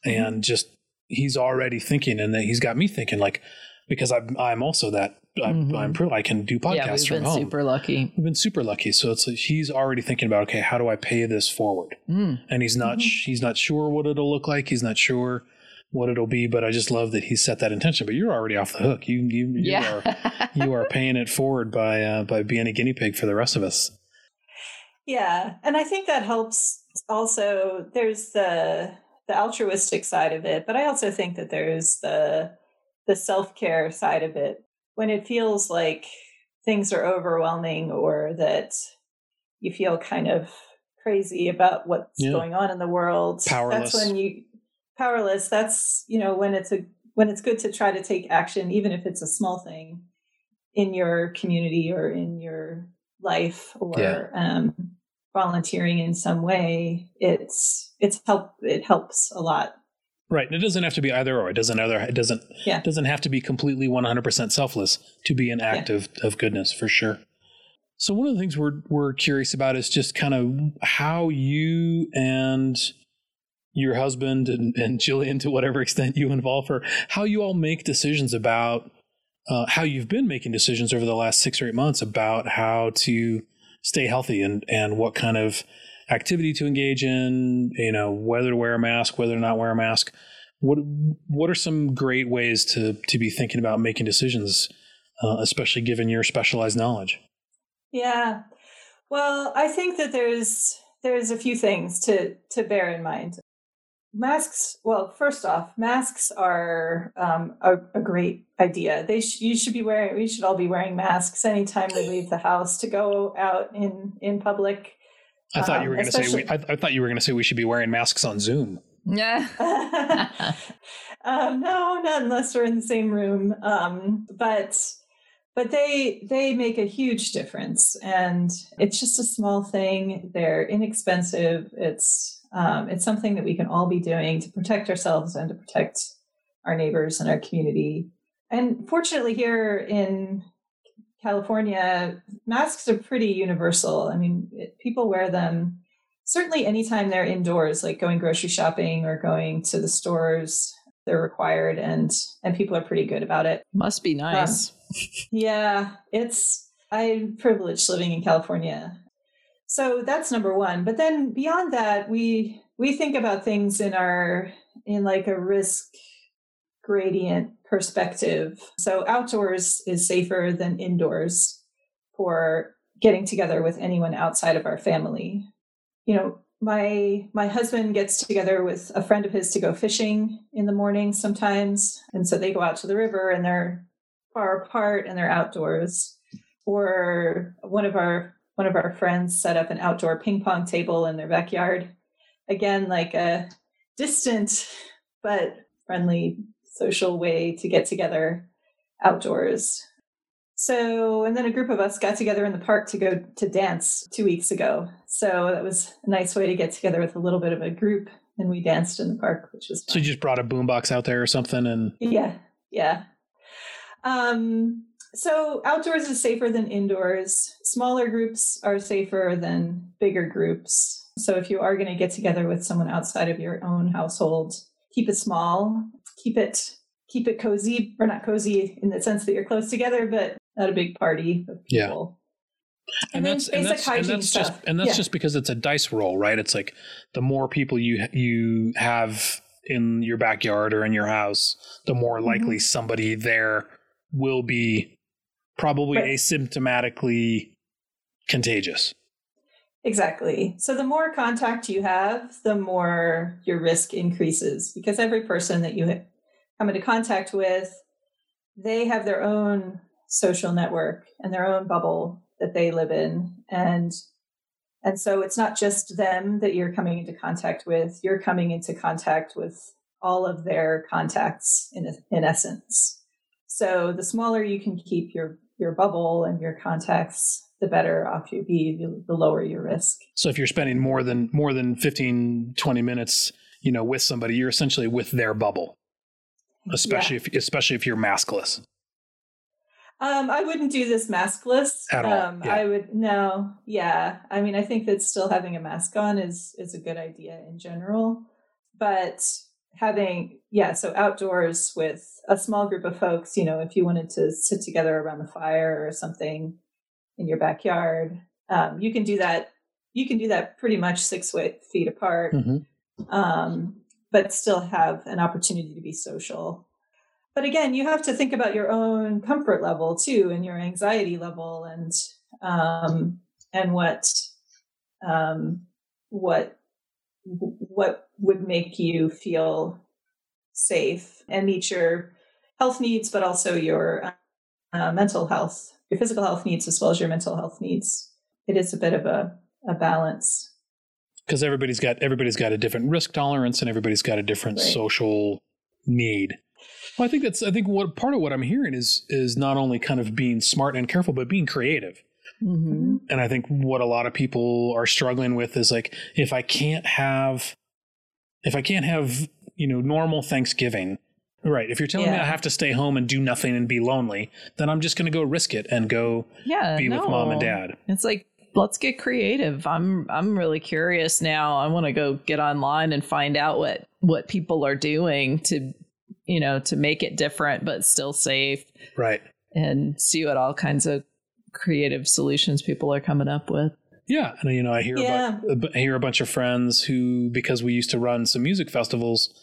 mm-hmm. and just he's already thinking and that he's got me thinking like because I'm I'm also that I'm, mm-hmm. I'm I can do podcasts yeah, we've from been home. super lucky. We've been super lucky. So it's like he's already thinking about okay, how do I pay this forward? Mm. And he's not mm-hmm. he's not sure what it'll look like. He's not sure what it'll be, but I just love that he set that intention. But you're already off the hook. You you, you yeah. are you are paying it forward by uh, by being a guinea pig for the rest of us. Yeah, and I think that helps. Also, there's the the altruistic side of it, but I also think that there's the the self-care side of it. When it feels like things are overwhelming or that you feel kind of crazy about what's yeah. going on in the world. Powerless. That's when you powerless. That's, you know, when it's a when it's good to try to take action, even if it's a small thing in your community or in your life or yeah. um, volunteering in some way, it's it's help it helps a lot. Right. And it doesn't have to be either or. It doesn't either it doesn't yeah. doesn't have to be completely 100% selfless to be an act yeah. of, of goodness for sure. So one of the things we're we're curious about is just kind of how you and your husband and, and Jillian, to whatever extent you involve her, how you all make decisions about uh, how you've been making decisions over the last six or eight months about how to stay healthy and and what kind of activity to engage in, you know, whether to wear a mask, whether to not wear a mask. What what are some great ways to to be thinking about making decisions, uh, especially given your specialized knowledge? Yeah, well, I think that there's there's a few things to to bear in mind. Masks. Well, first off, masks are um, a, a, great idea. They sh- you should be wearing. We should all be wearing masks anytime we leave the house to go out in in public. I thought um, you were going to say. We, I, I, thought you were going to say we should be wearing masks on Zoom. Yeah. um, no, not unless we're in the same room. Um, but but they they make a huge difference and it's just a small thing they're inexpensive it's um, it's something that we can all be doing to protect ourselves and to protect our neighbors and our community and fortunately here in california masks are pretty universal i mean it, people wear them certainly anytime they're indoors like going grocery shopping or going to the stores they're required and and people are pretty good about it must be um, nice um, yeah, it's I'm privileged living in California. So that's number 1. But then beyond that, we we think about things in our in like a risk gradient perspective. So outdoors is safer than indoors for getting together with anyone outside of our family. You know, my my husband gets together with a friend of his to go fishing in the morning sometimes and so they go out to the river and they're far apart and they're outdoors. Or one of our one of our friends set up an outdoor ping pong table in their backyard. Again, like a distant but friendly social way to get together outdoors. So, and then a group of us got together in the park to go to dance two weeks ago. So that was a nice way to get together with a little bit of a group, and we danced in the park, which was. Fun. So you just brought a boombox out there or something, and yeah, yeah, um, so outdoors is safer than indoors. Smaller groups are safer than bigger groups. So if you are going to get together with someone outside of your own household, keep it small, keep it keep it cozy or not cozy in the sense that you're close together, but not a big party of people. Yeah. And, and that's and that's, and that's just and that's yeah. just because it's a dice roll, right? It's like the more people you you have in your backyard or in your house, the more likely mm-hmm. somebody there will be probably right. asymptomatically contagious. Exactly. So the more contact you have, the more your risk increases because every person that you come into contact with, they have their own social network and their own bubble that they live in and and so it's not just them that you're coming into contact with, you're coming into contact with all of their contacts in in essence. So the smaller you can keep your your bubble and your contacts, the better off you be, the lower your risk. So if you're spending more than more than 15 20 minutes, you know, with somebody, you're essentially with their bubble. Especially yeah. if especially if you're maskless. Um, I wouldn't do this maskless. At all. Um, yeah. I would no, yeah. I mean, I think that still having a mask on is is a good idea in general, but having yeah so outdoors with a small group of folks you know if you wanted to sit together around the fire or something in your backyard. Um, you can do that you can do that pretty much six feet apart mm-hmm. um, but still have an opportunity to be social. But again you have to think about your own comfort level too and your anxiety level and um, and what um, what what would make you feel safe and meet your health needs, but also your uh, mental health, your physical health needs, as well as your mental health needs. It is a bit of a, a balance because everybody's got everybody's got a different risk tolerance and everybody's got a different right. social need. Well, I think that's I think what part of what I'm hearing is is not only kind of being smart and careful, but being creative. Mm-hmm. And I think what a lot of people are struggling with is like, if I can't have, if I can't have, you know, normal Thanksgiving, right? If you're telling yeah. me I have to stay home and do nothing and be lonely, then I'm just going to go risk it and go yeah, be no. with mom and dad. It's like, let's get creative. I'm, I'm really curious now. I want to go get online and find out what, what people are doing to, you know, to make it different, but still safe. Right. And see what all kinds of creative solutions people are coming up with. Yeah, and you know, I hear yeah. about, I hear a bunch of friends who, because we used to run some music festivals,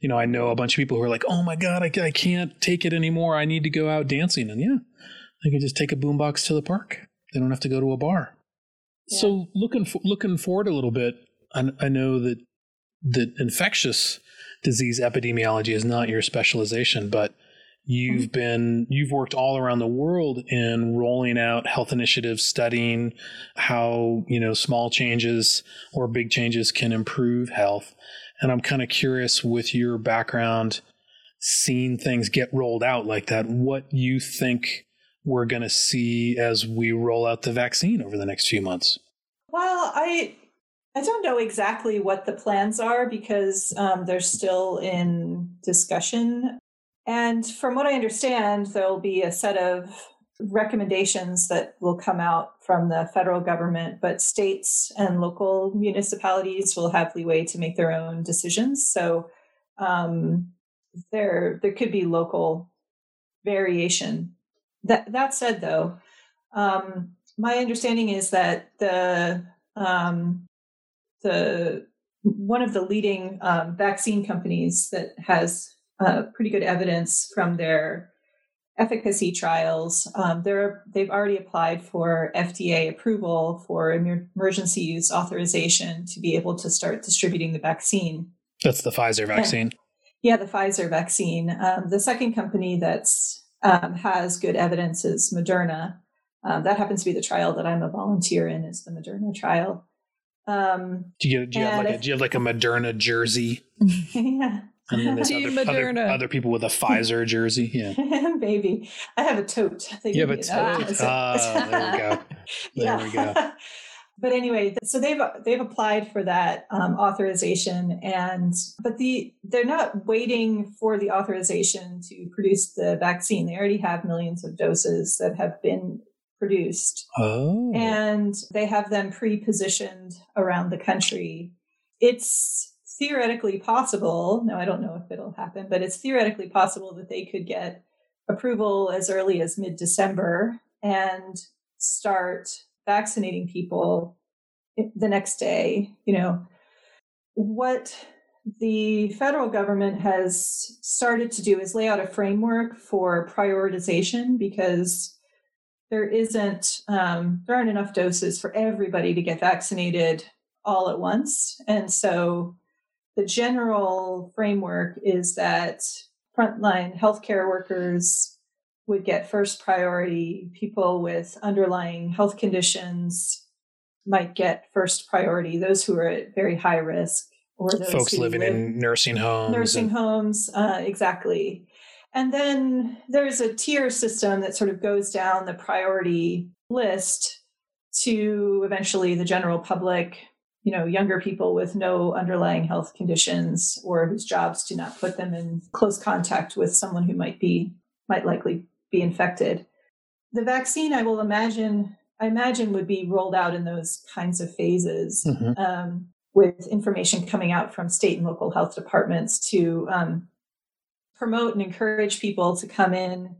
you know, I know a bunch of people who are like, "Oh my god, I, I can't take it anymore. I need to go out dancing." And yeah, they can just take a boombox to the park. They don't have to go to a bar. Yeah. So looking for, looking forward a little bit, I, I know that that infectious disease epidemiology is not your specialization, but you've mm-hmm. been you've worked all around the world in rolling out health initiatives, studying how you know small changes or big changes can improve health. And I'm kind of curious with your background, seeing things get rolled out like that, what you think we're going to see as we roll out the vaccine over the next few months. Well, I I don't know exactly what the plans are because um, they're still in discussion. And from what I understand, there'll be a set of recommendations that will come out from the federal government, but states and local municipalities will have leeway to make their own decisions. So um, there, there could be local variation. That that said, though, um, my understanding is that the um, the one of the leading um, vaccine companies that has uh, pretty good evidence from their efficacy trials. Um, they're, they've already applied for FDA approval for emergency use authorization to be able to start distributing the vaccine. That's the Pfizer vaccine. Yeah, the Pfizer vaccine. Um, the second company that's um, has good evidence is Moderna. Um, that happens to be the trial that I'm a volunteer in. Is the Moderna trial. Um, do you, do you have like a, do you have like a Moderna jersey? yeah. And then there's Team other, other, Moderna. other people with a Pfizer jersey. Yeah. Baby, I have a tote. Have a tote. Ah, there we go. There we go. but anyway, so they've they've applied for that um, authorization, and but the they're not waiting for the authorization to produce the vaccine. They already have millions of doses that have been produced, Oh. and they have them pre-positioned around the country. It's theoretically possible. No, I don't know if it'll happen, but it's theoretically possible that they could get approval as early as mid December and start vaccinating people the next day. You know, what the federal government has started to do is lay out a framework for prioritization because there isn't um, there aren't enough doses for everybody to get vaccinated all at once and so the general framework is that frontline healthcare workers would get first priority. People with underlying health conditions might get first priority. Those who are at very high risk, or those Folks living live in nursing homes. nursing and- homes, uh, exactly. And then there's a tier system that sort of goes down the priority list to eventually the general public, you know, younger people with no underlying health conditions or whose jobs do not put them in close contact with someone who might be might likely be infected. The vaccine, I will imagine, I imagine would be rolled out in those kinds of phases Mhm. um, with information coming out from state and local health departments to um, promote and encourage people to come in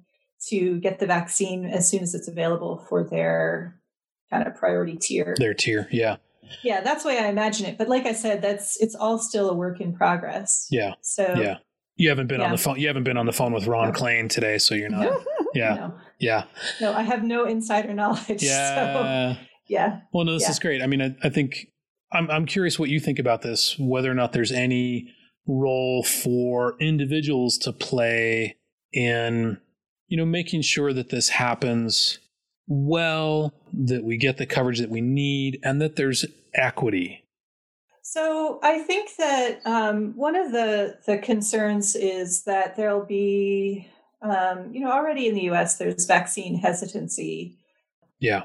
to get the vaccine as soon as it's available for their kind of priority tier. Their tier. Yeah. Yeah, that's the way I imagine it. But like I said, that's it's all still a work in progress. Yeah. So Yeah. You haven't been on the phone. You haven't been on the phone with Ron Klain today, so you're not. Yeah. no, Yeah. no, I have no insider knowledge. So Yeah. yeah. Well, no, this Yeah. is great. I mean, I, I think I'm I'm curious what you think about this. Whether or not there's any role for individuals to play in, you know, making sure that this happens well, that we get the coverage that we need, and that there's equity. So I think that um, one of the the concerns is that there'll be, um, you know, already in the U.S. there's vaccine hesitancy. Yeah.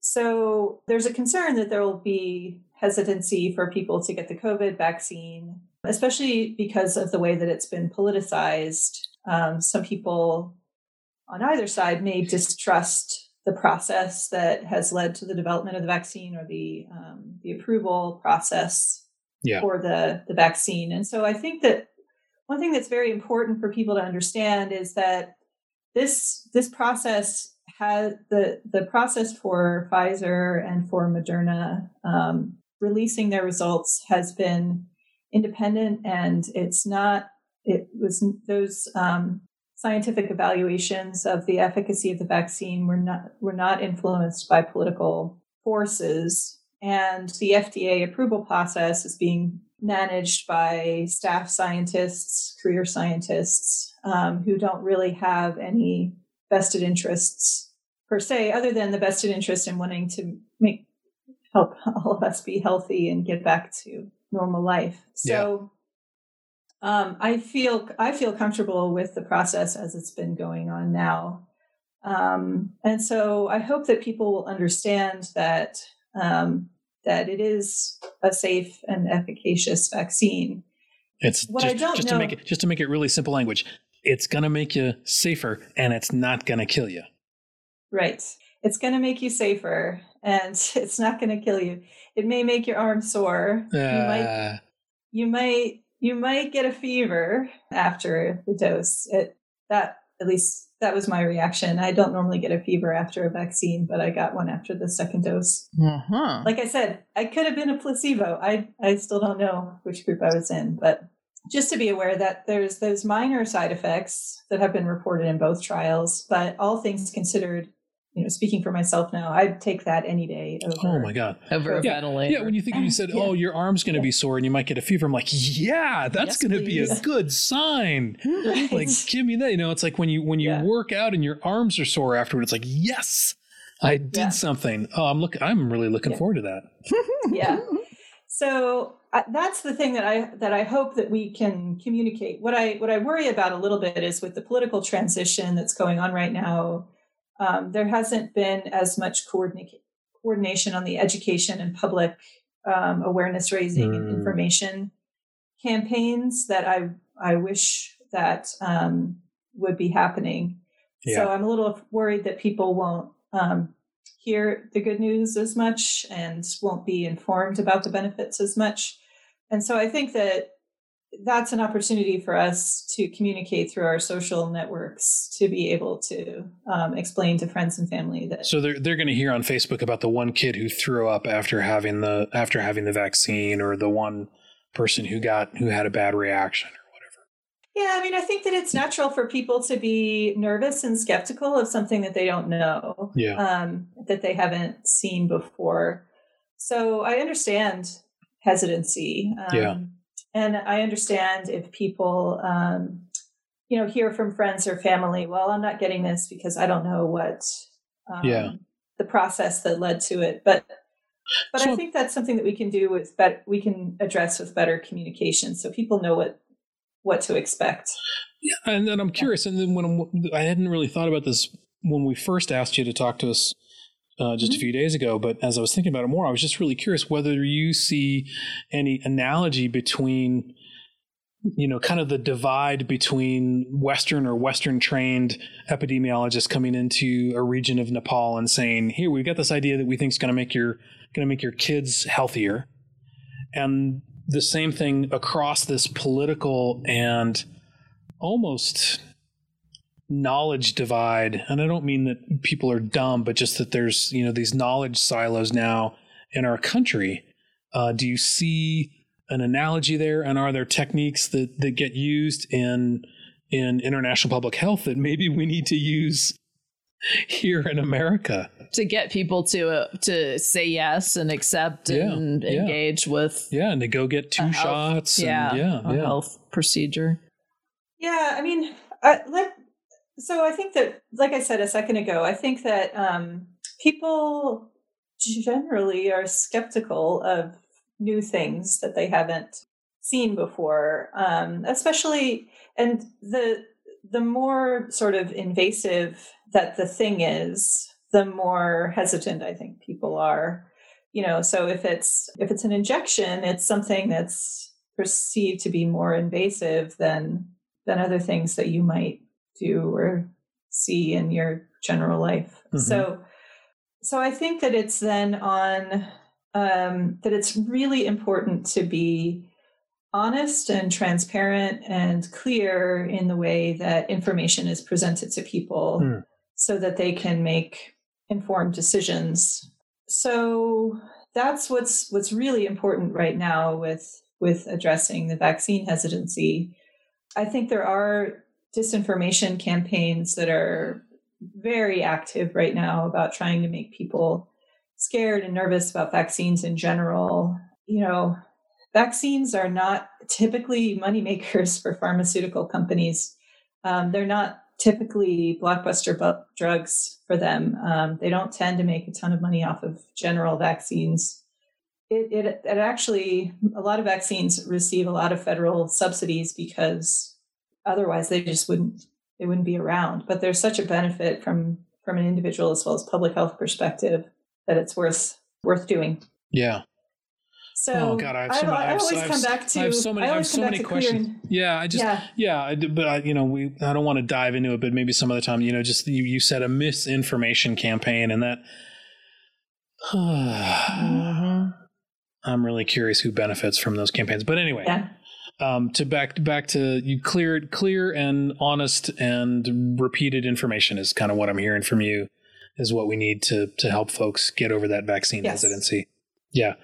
So there's a concern that there will be hesitancy for people to get the COVID vaccine, especially because of the way that it's been politicized. Um, some people on either side may distrust the process that has led to the development of the vaccine or the um, the approval process Yeah. for the the vaccine. And so I think that one thing that's very important for people to understand is that this this process has the the process for Pfizer and for Moderna um, releasing their results has been independent and it's not it was those um, scientific evaluations of the efficacy of the vaccine were not were not influenced by political forces and the FDA approval process is being managed by staff scientists, career scientists um, who don't really have any vested interests per se, other than the vested interest in wanting to make help all of us be healthy and get back to normal life. So. Um, I feel I feel comfortable with the process as it's been going on now. Um, and so I hope that people will understand that um, that it is a safe and efficacious vaccine. It's what just, I don't just know, to make it just to make it really simple language. It's going to make you safer, and it's not going to kill you. Right. It's going to make you safer, and it's not going to kill you. It may make your arm sore. Uh, you might. You might. You might get a fever after the dose. It that at least that was my reaction. I don't normally get a fever after a vaccine, but I got one after the second dose. Uh-huh. Like I said, I could have been a placebo. I I still don't know which group I was in, but just to be aware that there's those minor side effects that have been reported in both trials, but all things considered, you know, speaking for myself now, I'd take that any day. Over, oh my god, over a yeah, ventilator. Yeah, when you think you said, yeah. "Oh, your arm's going to yeah. be sore and you might get a fever," I'm like, "Yeah, that's yes, going to be a good sign." right. Like, give me that. You know, it's like when you when you work out and your arms are sore afterward. It's like, yes, I did something. Oh, I'm look. I'm really looking forward to that. yeah. So uh, that's the thing that I that I hope that we can communicate. What I what I worry about a little bit is with the political transition that's going on right now um, there hasn't been as much coordinate, coordination on the education and public um, awareness raising mm. and hmm. information campaigns that I I wish that um, would be happening. Yeah. So I'm a little worried that people won't um, hear the good news as much and won't be informed about the benefits as much. And so I think that that's an opportunity for us to communicate through our social networks to be able to um, explain to friends and family that so they're, they're going to hear on facebook about the one kid who threw up after having the after having the vaccine or the one person who got who had a bad reaction or whatever. Yeah i mean i think that it's natural for people to be nervous and skeptical of something that they don't know yeah. um, that they haven't seen before. So i understand hesitancy um, yeah and I understand if people, um, you know, hear from friends or family, well, I'm not getting this because I don't know what um, yeah. the process that led to it. But but so, I think that's something that we can do with better, we can address with better communication, so people know what what to expect. Yeah, and then I'm curious, and then when I'm, I hadn't really thought about this when we first asked you to talk to us uh, just mm-hmm. a few days ago. But as I was thinking about it more, I was just really curious whether you see any analogy between, you know, kind of the divide between Western or Western trained epidemiologists coming into a region of Nepal and saying, "Here, we've got this idea that we think is going to make your going to make your kids healthier," and the same thing across this political and almost knowledge divide and i don't mean that people are dumb but just that there's you know these knowledge silos now in our country uh, do you see an analogy there and are there techniques that that get used in in international public health that maybe we need to use here in america to get people to uh, to say yes and accept yeah, and yeah. engage with yeah and to go get two shots yeah and, yeah, a yeah. health procedure yeah i mean uh, let so I think that, like I said a second ago, I think that um, people generally are skeptical of new things that they haven't seen before, um, especially and the the more sort of invasive that the thing is, the more hesitant I think people are. You know, so if it's if it's an injection, it's something that's perceived to be more invasive than than other things that you might do or see in your general life. Mm-hmm. So, so I think that it's then on um, that it's really important to be honest and transparent and clear in the way that information is presented to people mm. so that they can make informed decisions so that's what's what's really important right now with with addressing the vaccine hesitancy i think there are disinformation campaigns that are very active right now about trying to make people scared and nervous about vaccines in general. You know, vaccines are not typically money makers for pharmaceutical companies. Um, they're not typically blockbuster bu- drugs for them. Um, they don't tend to make a ton of money off of general vaccines. It, it, it actually, a lot of vaccines receive a lot of federal subsidies because otherwise they just wouldn't, they wouldn't be around. But there's such a benefit from, from an individual as well as public health perspective that it's worth, worth doing. Yeah. So oh God, I, have so I, many, I, I have, always come back to I have so many, I have so many questions. Yeah, I just yeah, yeah, I, but I, you know, we I don't want to dive into it, but maybe some other time, you know, just you, you said a misinformation campaign, and that. Mhm. I'm really curious who benefits from those campaigns, but anyway. yeah. Um, to back back to you clear clear and honest and repeated information is kind of what I'm hearing from you is what we need to to help folks get over that vaccine Yes. hesitancy. Yeah.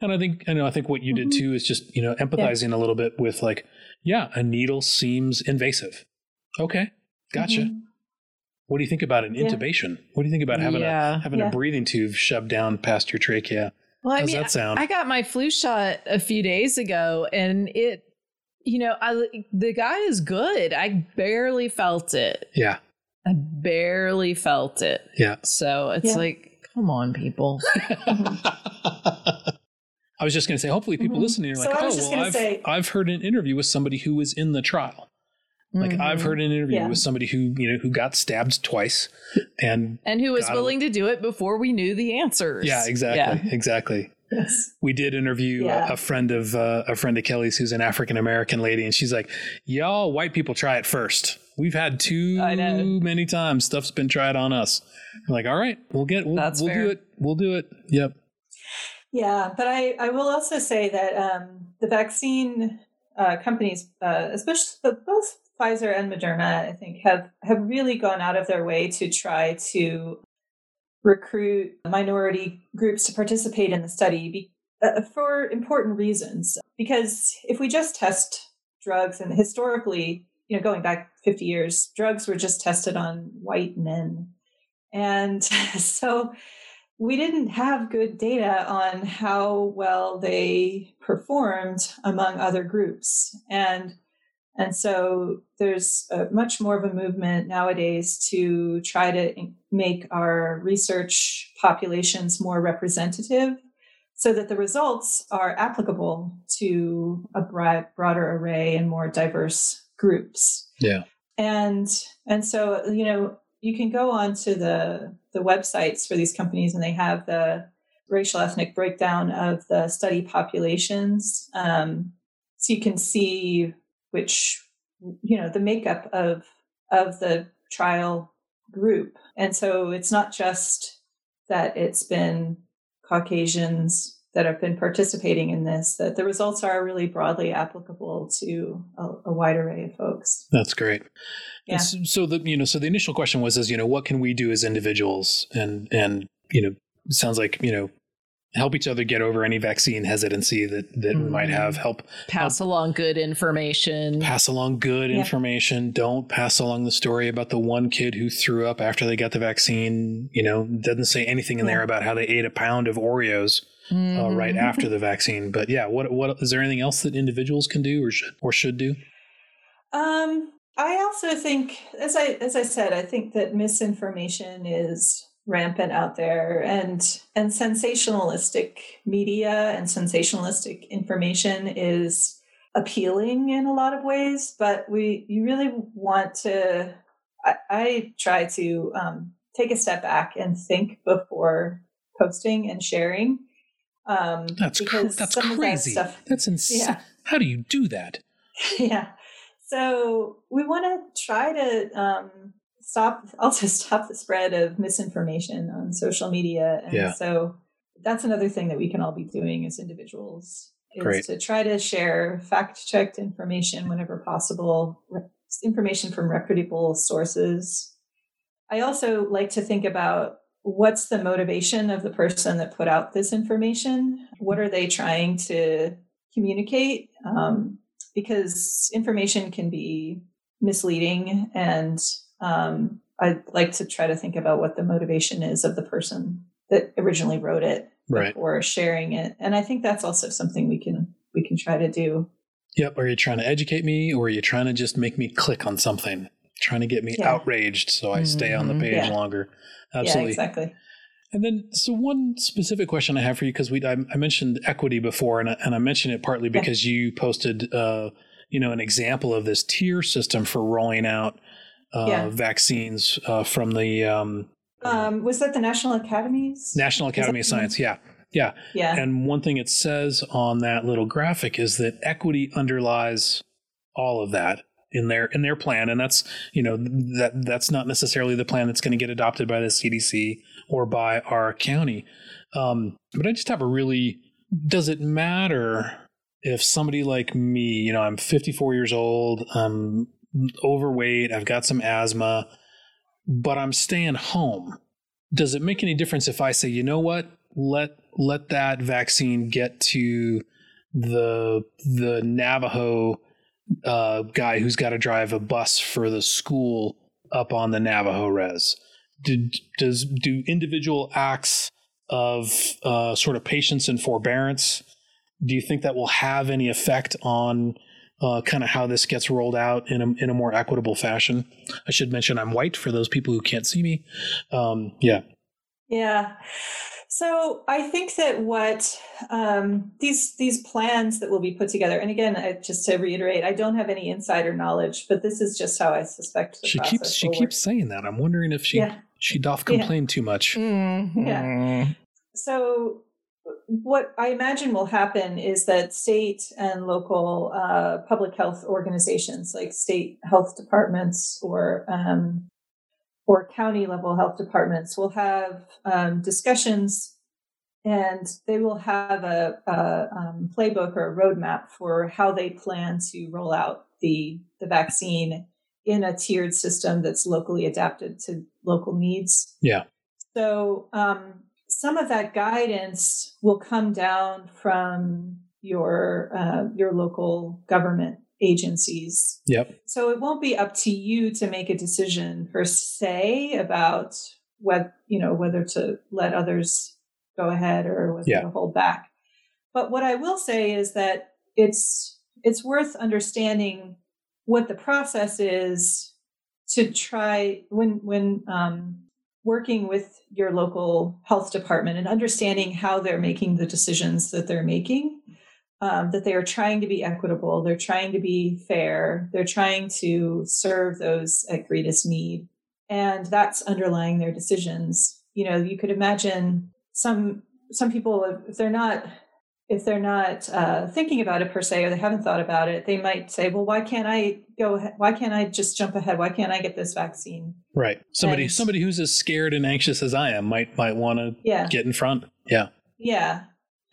And I think I know I think what you did Mhm. too is just, you know, empathizing a little bit with like, yeah, a needle seems invasive. Okay. Gotcha. Mhm. What do you think about an Yeah. intubation? What do you think about having Yeah. a having Yeah. a breathing tube shoved down past your trachea? Well, I How's mean? I got my flu shot a few days ago, and it, you know, I the guy is good. I barely felt it. yeah. I barely felt it. Yeah. So it's Yeah. like, come on, people. I was just going to say, hopefully, people Mhm. listening are So like, oh, well, I've, say- I've heard an interview with somebody who was in the trial. Like, I've Mhm. heard an interview Yeah. with somebody who, you know, who got stabbed twice. And and who was Got it. willing to do it before we knew the answers. yeah, exactly. Exactly. Yes. We did interview Yeah. a, a friend of uh, a friend of Kelly's who's an African American lady, and she's like, "Y'all white people try it first. We've had too many times stuff's been tried on us." I'm like, "All right, we'll get we'll, we'll do it. We'll do it." Yep. Yeah, but I, I will also say that um, the vaccine uh, companies, uh, especially both Pfizer and Moderna, I think have have really gone out of their way to try to recruit minority groups to participate in the study be, uh, for important reasons. Because if we just test drugs, and historically, you know, going back 50 years, drugs were just tested on white men. And so we didn't have good data on how well they performed among other groups. And and so there's a, much more of a movement nowadays to try to make our research populations more representative so that the results are applicable to a broad, broader array and more diverse groups. Yeah. And and so you know you can go on to the the websites for these companies and they have the racial ethnic breakdown of the study populations um, so you can see which you know the makeup of of the trial group and so it's not just that it's been caucasians that have been participating in this that the results are really broadly applicable to a, a wide array of folks That's great. Yeah. So, so the you know so the initial question was is you know what can we do as individuals and and you know it sounds like you know help each other get over any vaccine hesitancy that that we might Mhm. have help Pass along good information. pass along good Yeah. information don't pass along the story about the one kid who threw up after they got the vaccine you know doesn't say anything in there about how they ate a pound of Oreos uh, Mhm. right after the vaccine but yeah what what is there anything else that individuals can do or should or should do Um, I also think, as I as I said, I think that misinformation is rampant out there, and and sensationalistic media and sensationalistic information is appealing in a lot of ways. But we you really want to. I, I try to um, take a step back and think before posting and sharing. Um, that's cr- that's some of that crazy stuff that's insane Yeah. how do you do that yeah. So we want to try to um, stop, also stop the spread of misinformation on social media. And Yeah. so that's another thing that we can all be doing as individuals is Great. to try to share fact checked information whenever possible, information from reputable sources. I also like to think about what's the motivation of the person that put out this information? What are they trying to communicate? Um, because information can be misleading, and um, I'd like to try to think about what the motivation is of the person that originally wrote it Right. before sharing it. And I think that's also something we can we can try to do. Yep. Are you trying to educate me or are you trying to just make me click on something? Trying to get me Yeah. outraged so I stay on the Mhm. page Yeah. longer. Absolutely. Yeah, exactly. And then, so one specific question I have for you, because we I, I mentioned equity before, and I, and I mentioned it partly Yeah. because you posted, uh, you know, an example of this tier system for rolling out uh, Yeah. vaccines uh, from the um, Um, was that the National Academies? National Academy of Science. Yeah, yeah. yeah. And one thing it says on that little graphic is that equity underlies all of that in their in their plan, and that's you know that that's not necessarily the plan that's going to get adopted by the CDC or by our county. Um, but I just have a really does it matter if somebody like me, you know, I'm 54 years old, I'm overweight, I've got some asthma, but I'm staying home. Does it make any difference if I say, you know what, let let that vaccine get to the the Navajo uh, guy who's got to drive a bus for the school up on the Navajo res? Did, does do individual acts of uh, sort of patience and forbearance? Do you think that will have any effect on uh, kind of how this gets rolled out in a, in a more equitable fashion? I should mention I'm white for those people who can't see me. Um, yeah, Yeah. So I think that what um, these these plans that will be put together, and again, I, just to reiterate, I don't have any insider knowledge, but this is just how I suspect the she keeps she will keeps saying that. I'm wondering if she. Yeah. she doth Yeah. complain too much. Mhm. So what I imagine will happen is that state and local uh, public health organizations, like state health departments or um, or county level health departments, will have um, discussions, and they will have a, a um, playbook or a roadmap for how they plan to roll out the the vaccine in a tiered system that's locally adapted to local needs. Yeah. So um, some of that guidance will come down from your uh, your local government agencies. Yep. So it won't be up to you to make a decision per se about whether you know whether to let others go ahead or whether Yeah. to hold back. But what I will say is that it's it's worth understanding what the process is to try when when um, working with your local health department and understanding how they're making the decisions that they're making um, that they are trying to be equitable they're trying to be fair they're trying to serve those at greatest need. And that's underlying their decisions. You know you could imagine some some people if they're not if they're not uh, thinking about it per se or they haven't thought about it they might say well why can't i go ahead why can't i just jump ahead why can't i get this vaccine Right. Somebody And- somebody who's as scared and anxious as I am might might want to yeah get in front. Yeah. Yeah.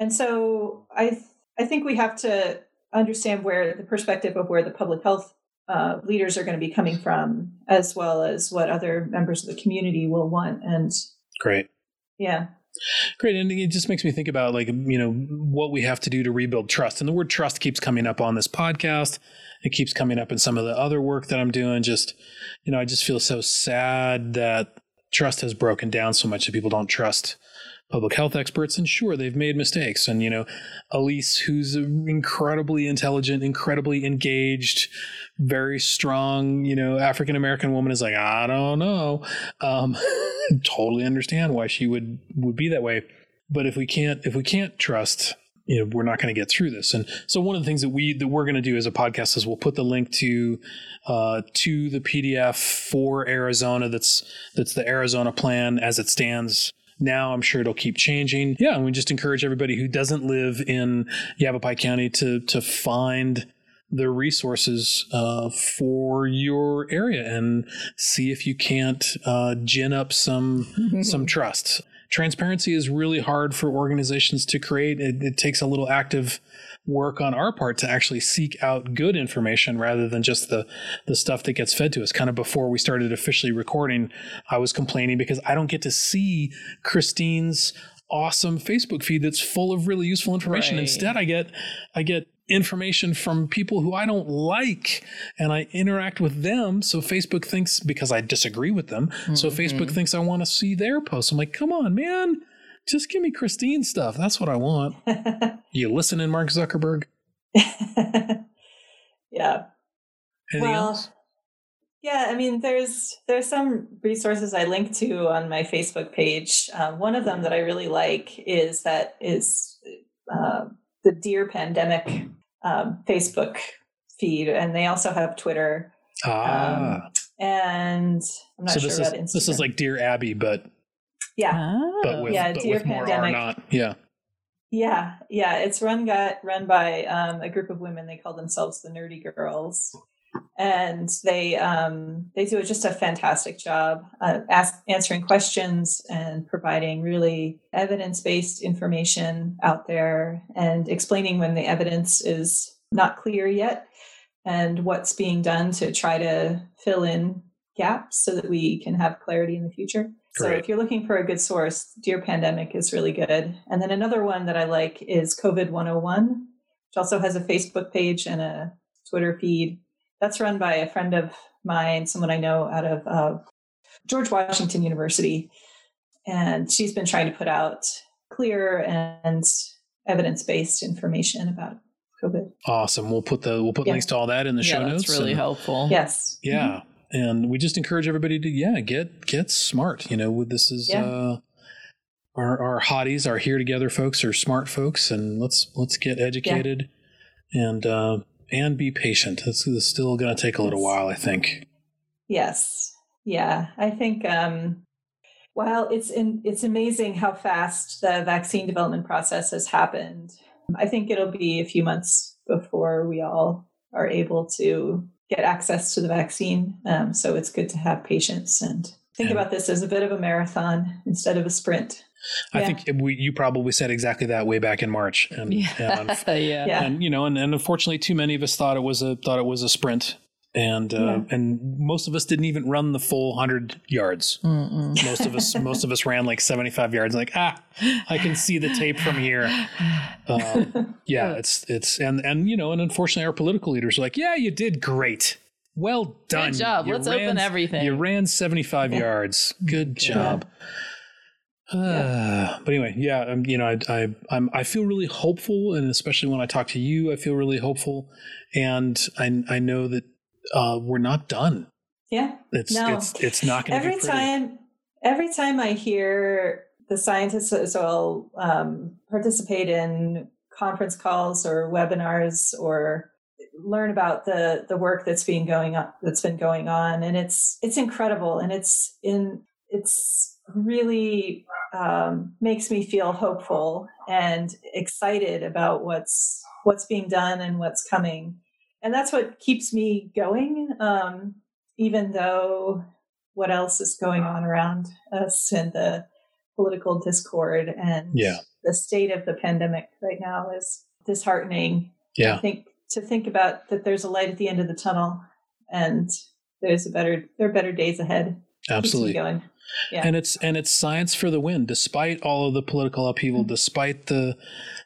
And so I th- I think we have to understand where the perspective of where the public health uh, leaders are going to be coming from, as well as what other members of the community will want. And Great. yeah, Great. And it just makes me think about like, you know, what we have to do to rebuild trust. And the word trust keeps coming up on this podcast. It keeps coming up in some of the other work that I'm doing. Just, you know, I just feel so sad that trust has broken down so much that people don't trust public health experts. And sure, they've made mistakes. And, you know, Elise, who's incredibly intelligent, incredibly engaged, very strong, you know, African American woman is like, I don't know. Um, totally understand why she would would be that way. But if we can't if we can't trust, you know, we're not going to get through this. And so one of the things that we that we're going to do as a podcast is we'll put the link to uh, to the PDF for Arizona. That's that's the Arizona plan as it stands now. I'm sure it'll keep changing. Yeah, and we just encourage everybody who doesn't live in Yavapai County to to find the resources uh, for your area and see if you can't uh, gin up some some trust. Transparency is really hard for organizations to create. It, it takes a little active work on our part to actually seek out good information rather than just the the stuff that gets fed to us. Kind of before we started officially recording, I was complaining because I don't get to see Christine's awesome Facebook feed that's full of really useful information. Right. Instead, I get I get information from people who I don't like and I interact with them. So Facebook thinks because I disagree with them. So mm-hmm. Facebook thinks I want to see their posts. I'm like, come on, man. Just give me Christine stuff. That's what I want. You listening, Mark Zuckerberg? yeah. Anything well, else? Yeah, I mean, there's there's some resources I link to on my Facebook page. Um, one of them that I really like is that is uh, the Dear Pandemic um, Facebook feed, and they also have Twitter. Ah, Um, and I'm not so sure this is Instagram. this is like Dear Abby, but yeah, but Oh. with, Yeah, but with more R Pandemic. not. Yeah. yeah, yeah. It's run got run by um, a group of women. They call themselves the Nerdy Girls, and they um, they do just a fantastic job uh, ask, answering questions and providing really evidence based information out there and explaining when the evidence is not clear yet and what's being done to try to fill in gaps so that we can have clarity in the future. So Great. if you're looking for a good source, Dear Pandemic is really good. And then another one that I like is COVID 101, which also has a Facebook page and a Twitter feed. That's run by a friend of mine, someone I know out of uh, George Washington University. And she's been trying to put out clear and evidence based information about COVID. Awesome. We'll put the we'll put Yeah. links to all that in the yeah, show notes. that's really and- helpful. Yes. Yeah. And we just encourage everybody to yeah, get get smart. You know, this is Yeah. uh our our hotties, our here together folks are smart folks and let's let's get educated and uh and be patient. It's, it's still going to take a little Yes. while, I think. Yes. Yeah. I think um while it's in, it's amazing how fast the vaccine development process has happened. I think it'll be a few months before we all are able to get access to the vaccine. Um, so it's good to have patience and think And- about this as a bit of a marathon instead of a sprint. I Yeah. think we, you probably said exactly that way back in March. And, Yeah. and yeah. Yeah. and you know, and, and unfortunately, too many of us thought it was a thought it was a sprint, and uh, Yeah. and most of us didn't even run the full hundred yards. Mm-mm. Most of us, most of us ran like seventy five yards. Like ah, I can see the tape from here. Um, yeah, it's it's and and you know, and unfortunately, our political leaders are like, yeah, you did great. Well done. Good job. You Let's ran- open everything. You ran seventy five Yeah. yards. Good Yeah. job. Uh, but anyway, yeah, um, you know, I, I, I'm, I feel really hopeful, and especially when I talk to you, I feel really hopeful, and I, I know that uh, we're not done. yeah. It's, No. it's, it's not going to every time every time i hear the scientists so i'll um, participate in conference calls or webinars or learn about the the work that's being going on that's been going on and it's it's incredible and it's in it's really um, makes me feel hopeful and excited about what's what's being done and what's coming and that's what keeps me going um, even though what else is going on around us and the political discord and Yeah. the state of the pandemic right now is disheartening. I think to think about that there's a light at the end of the tunnel and there's a better there are better days ahead. Absolutely. going. Yeah. And it's and it's science for the win, despite all of the political upheaval, Mhm. despite the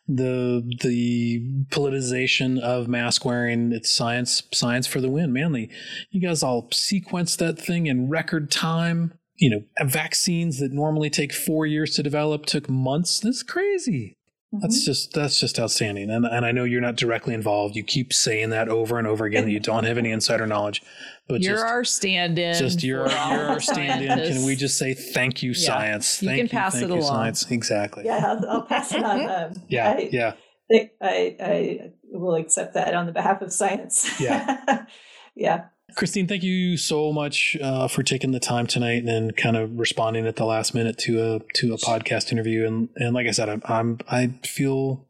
the the politicization of mask wearing. It's science science for the win. Manly, you guys all sequenced that thing in record time. You know, vaccines that normally take four years to develop took months. That's crazy. That's Mhm. just that's just outstanding. And and I know you're not directly involved. You keep saying that over and over again that you don't have any insider knowledge. But you're just our stand-in. just you're, you're our stand-in. Can we just say thank you, Yeah. science? You thank can pass thank it you, along. Science. Exactly. Yeah, I'll, I'll pass it on. Um, Yeah. I, yeah. I, I, I will accept that on the behalf of science. Yeah. yeah. Christine, thank you so much uh, for taking the time tonight and kind of responding at the last minute to a to a podcast interview. And and like I said, I'm, I'm I feel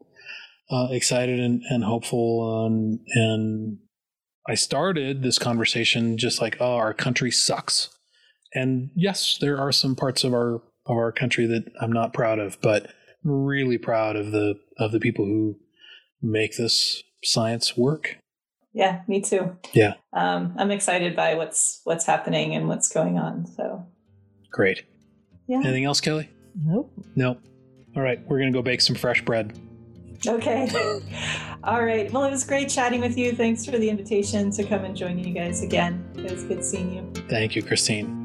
uh, excited and, and hopeful. And and I started this conversation just like, oh, our country sucks. And yes, there are some parts of our of our country that I'm not proud of, but I'm really proud of the of the people who make this science work. Yeah, me too. Yeah. Um, I'm excited by what's what's happening and what's going on. So Great. yeah. Anything else, Kelly? Nope. No. All right, we're gonna go bake some fresh bread. Okay. All right. Well, it was great chatting with you. Thanks for the invitation to come and join you guys again. It was good seeing you. Thank you, Christine.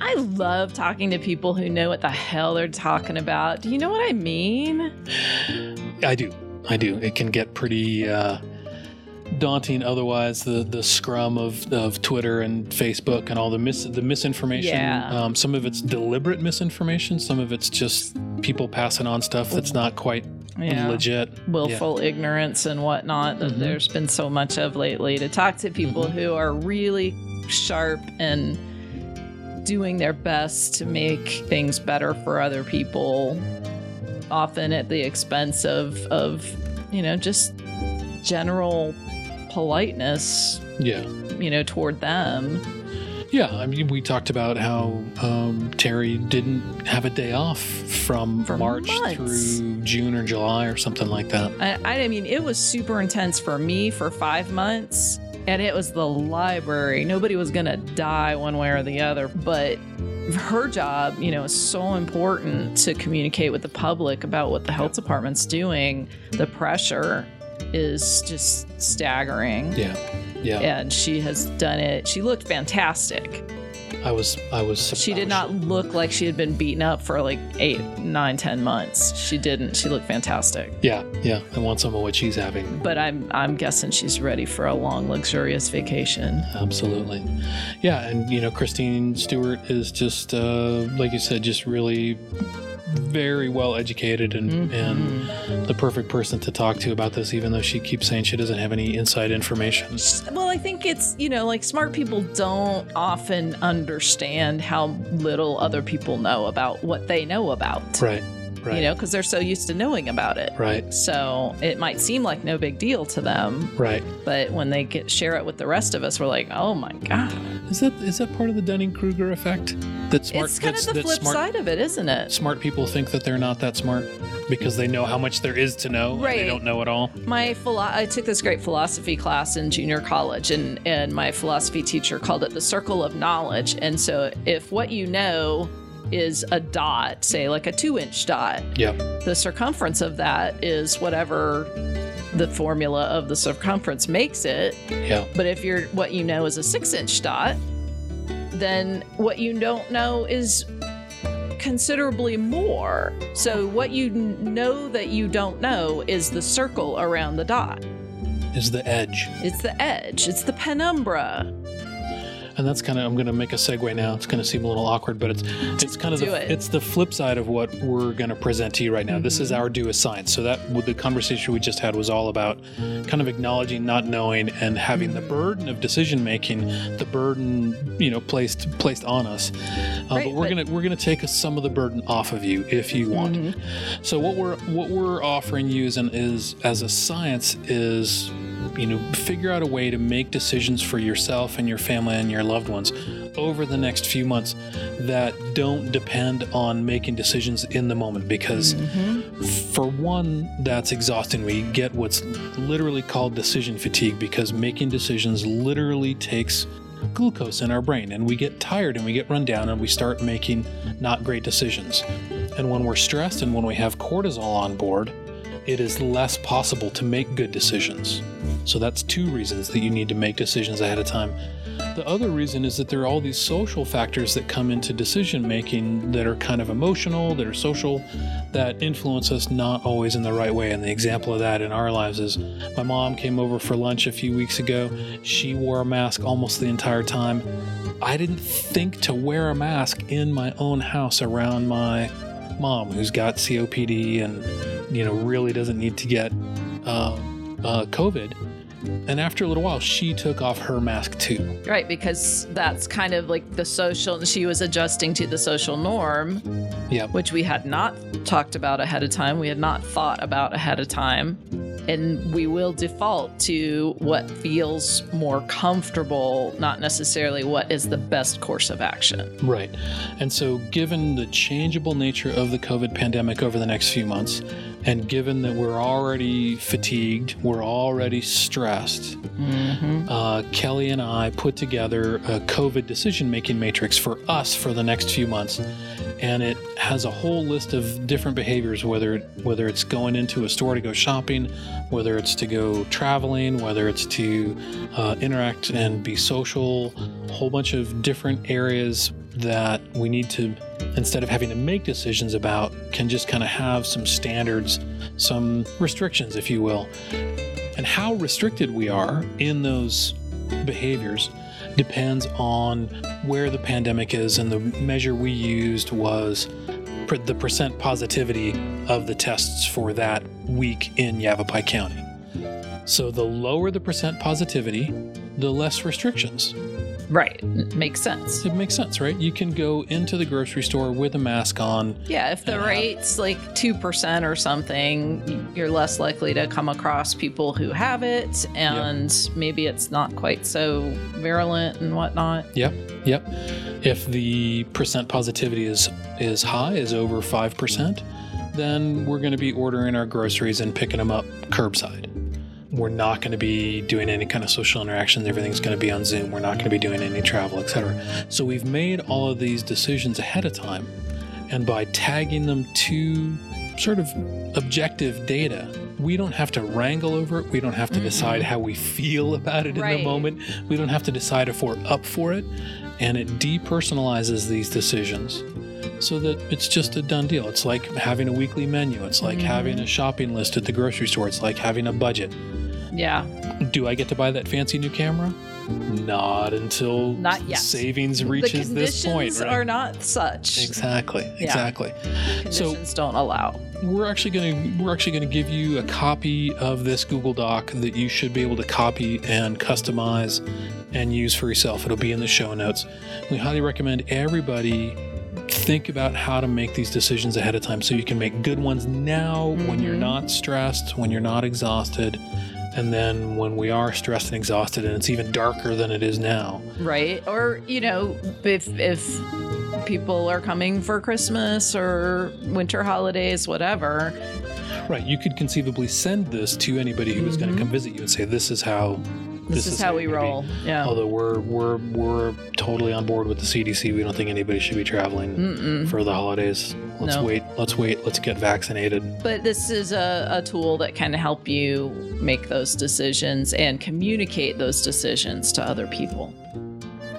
I love talking to people who know what the hell they're talking about. Do you know what I mean? I do. I do. It can get pretty uh, daunting otherwise. The the scrum of, of Twitter and Facebook and all the mis the misinformation. Yeah. Um, some of it's deliberate misinformation. Some of it's just people passing on stuff that's not quite Yeah. legit. willful ignorance and whatnot that Mhm. there's been so much of lately to talk to people Mm-hmm. who are really sharp and doing their best to make things better for other people often at the expense of of you know just general politeness Yeah. you know toward them Yeah, I mean, we talked about how um, Terri didn't have a day off from For March months. through June or July or something like that. I, I mean, it was super intense for me for five months, and it was the library. Nobody was gonna die one way or the other, but her job, you know, is so important to communicate with the public about what the health department's doing. The pressure is just staggering. Yeah, yeah. And she has done it. She looked fantastic. I was, I was. She did not look like she had been beaten up for like eight, nine, ten months. She didn't. She looked fantastic. Yeah, yeah. I want some of what she's having. but I'm I'm guessing she's ready for a long, luxurious vacation. Absolutely. Yeah, and you know, Christine Stewart is just, uh, like you said, just really very well educated and mm-hmm. and the perfect person to talk to about this, even though she keeps saying she doesn't have any inside information. Well, I think it's you know like smart people don't often understand how little other people know about what they know about. Right. Right. You know, because they're so used to knowing about it. Right. So it might seem like no big deal to them, Right. but when they get share it with the rest of us, we're like, oh my god! Is that is that part of the Dunning Kruger effect? That smart it's kind of the that flip smart, side of it, isn't it? smart people think that they're not that smart because they know how much there is to know. and Right. they don't know it all. my philo- I took this great philosophy class in junior college, and and my philosophy teacher called it the circle of knowledge. And so, if what you know is a dot, say like a two-inch dot, Yep. the circumference of that is whatever the formula of the circumference makes it. Yeah. But if you're what you know is a six-inch dot, then what you don't know is considerably more. So what you know that you don't know is the circle around the dot. Is the edge. It's the edge. It's the penumbra. And that's kind of I'm going to make a segue now. It's going to seem a little awkward, but it's it's kind of the, it. it's the flip side of what we're going to present to you right now. This is Mm-hmm. our do a science. So that the conversation we just had was all about kind of acknowledging not knowing and having Mm-hmm. the burden of decision making, the burden you know placed placed on us. Uh, Right, but we're but- gonna we're gonna take some of the burden off of you if you want. Mhm. So what we're what we're offering you is, an, is as a science is you know figure out a way to make decisions for yourself and your family and your loved ones over the next few months that don't depend on making decisions in the moment. Because mm-hmm. for one that's exhausting. We get what's literally called decision fatigue because making decisions literally takes glucose in our brain and we get tired and we get run down and we start making not great decisions. And when we're stressed and when we have cortisol on board, it is less possible to make good decisions. So that's two reasons that you need to make decisions ahead of time. The other reason is that there are all these social factors that come into decision making that are kind of emotional, that are social, that influence us not always in the right way. And the example of that in our lives is my mom came over for lunch a few weeks ago. She wore a mask almost the entire time. I didn't think to wear a mask in my own house around my mom who's got COPD and you know really doesn't need to get um, uh, COVID. And after a little while, she took off her mask too. Right, because that's kind of like the social, she was adjusting to the social norm, Yeah, which we had not talked about ahead of time. We had not thought about ahead of time. And we will default to what feels more comfortable, not necessarily what is the best course of action. right. And so, given the changeable nature of the COVID pandemic over the next few months, and given that we're already fatigued, we're already stressed, Mm-hmm. uh, Kelly and I put together a COVID decision making matrix for us for the next few months. And it has a whole list of different behaviors, whether whether it's going into a store to go shopping, whether it's to go traveling, whether it's to uh, interact and be social, a whole bunch of different areas that we need to, instead of having to make decisions about, can just kind of have some standards, some restrictions, if you will. And how restricted we are in those behaviors depends on where the pandemic is. And the measure we used was the percent positivity of the tests for that week in Yavapai County. So the lower the percent positivity, the less restrictions. Right. Makes sense. It makes sense, right? You can go into the grocery store with a mask on. Yeah, if the uh, rate's like 2% or something, you're less likely to come across people who have it, and yep. maybe it's not quite so virulent and whatnot. Yep, yep. If the percent positivity is, is high, is over 5%, then we're going to be ordering our groceries and picking them up curbside we're not going to be doing any kind of social interactions. Everything's going to be on Zoom. We're not going to be doing any travel, etc. So we've made all of these decisions ahead of time. And by tagging them to sort of objective data, we don't have to wrangle over it. We don't have to mm-hmm. decide how we feel about it right. in the moment. We don't have to decide if we're up for it. And it depersonalizes these decisions so that it's just a done deal. It's like having a weekly menu. It's like mm-hmm. having a shopping list at the grocery store. It's like having a budget. Yeah. Do I get to buy that fancy new camera? Not until not yet. savings reaches this point. The Right? are not such. Exactly. Yeah. Exactly. Conditions so, don't allow. We're actually going to we're actually going to give you a copy of this Google Doc that you should be able to copy and customize and use for yourself. It'll be in the show notes. We highly recommend everybody think about how to make these decisions ahead of time so you can make good ones now mm-hmm. when you're mm-hmm. not stressed, when you're not exhausted, and then when we are stressed and exhausted and it's even darker than it is now. Right. Or, you know, if if people are coming for Christmas or winter holidays, whatever. Right. You could conceivably send this to anybody who mm-hmm. was going to come visit you and say, This is how this, this is, is, how we roll. Be. Yeah. Although we're we're we're totally on board with the CDC. We don't think anybody should be traveling Mm-mm. for the holidays. Let's no. wait. Let's wait. Let's get vaccinated. But this is a, a tool that can help you make those decisions and communicate those decisions to other people.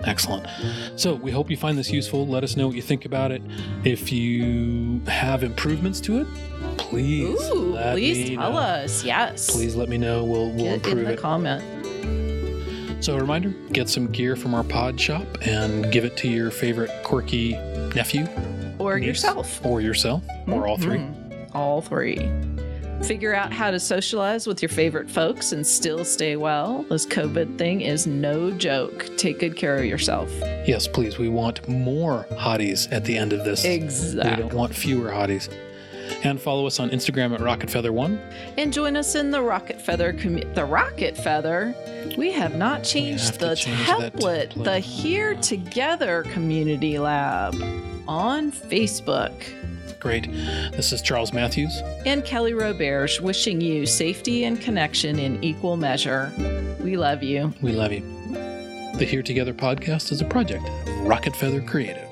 Excellent. So we hope you find this useful. Let us know what you think about it. If you have improvements to it, please Ooh, please tell know. us. Yes. Please let me know. We'll we'll Get improve in the it. comment. So, a reminder get some gear from our pod shop and give it to your favorite quirky nephew. Or niece, yourself. Or yourself. Mm-hmm. Or all 3 mm-hmm. All three. Figure out how to socialize with your favorite folks and still stay well. This COVID thing is no joke. Take good care of yourself. Yes, please. We want more hotties at the end of this. Exactly. We don't want fewer hotties and follow us on Instagram at Rocket Feather One. And join us in the Rocket Feather commu- the Rocket Feather. We have not changed have the template, template, the Here Together Community Lab on Facebook. Great. This is Charles Matthews and Kelly Roberge wishing you safety and connection in equal measure. We love you. We love you. The Here Together podcast is a project of Rocket Feather Creative.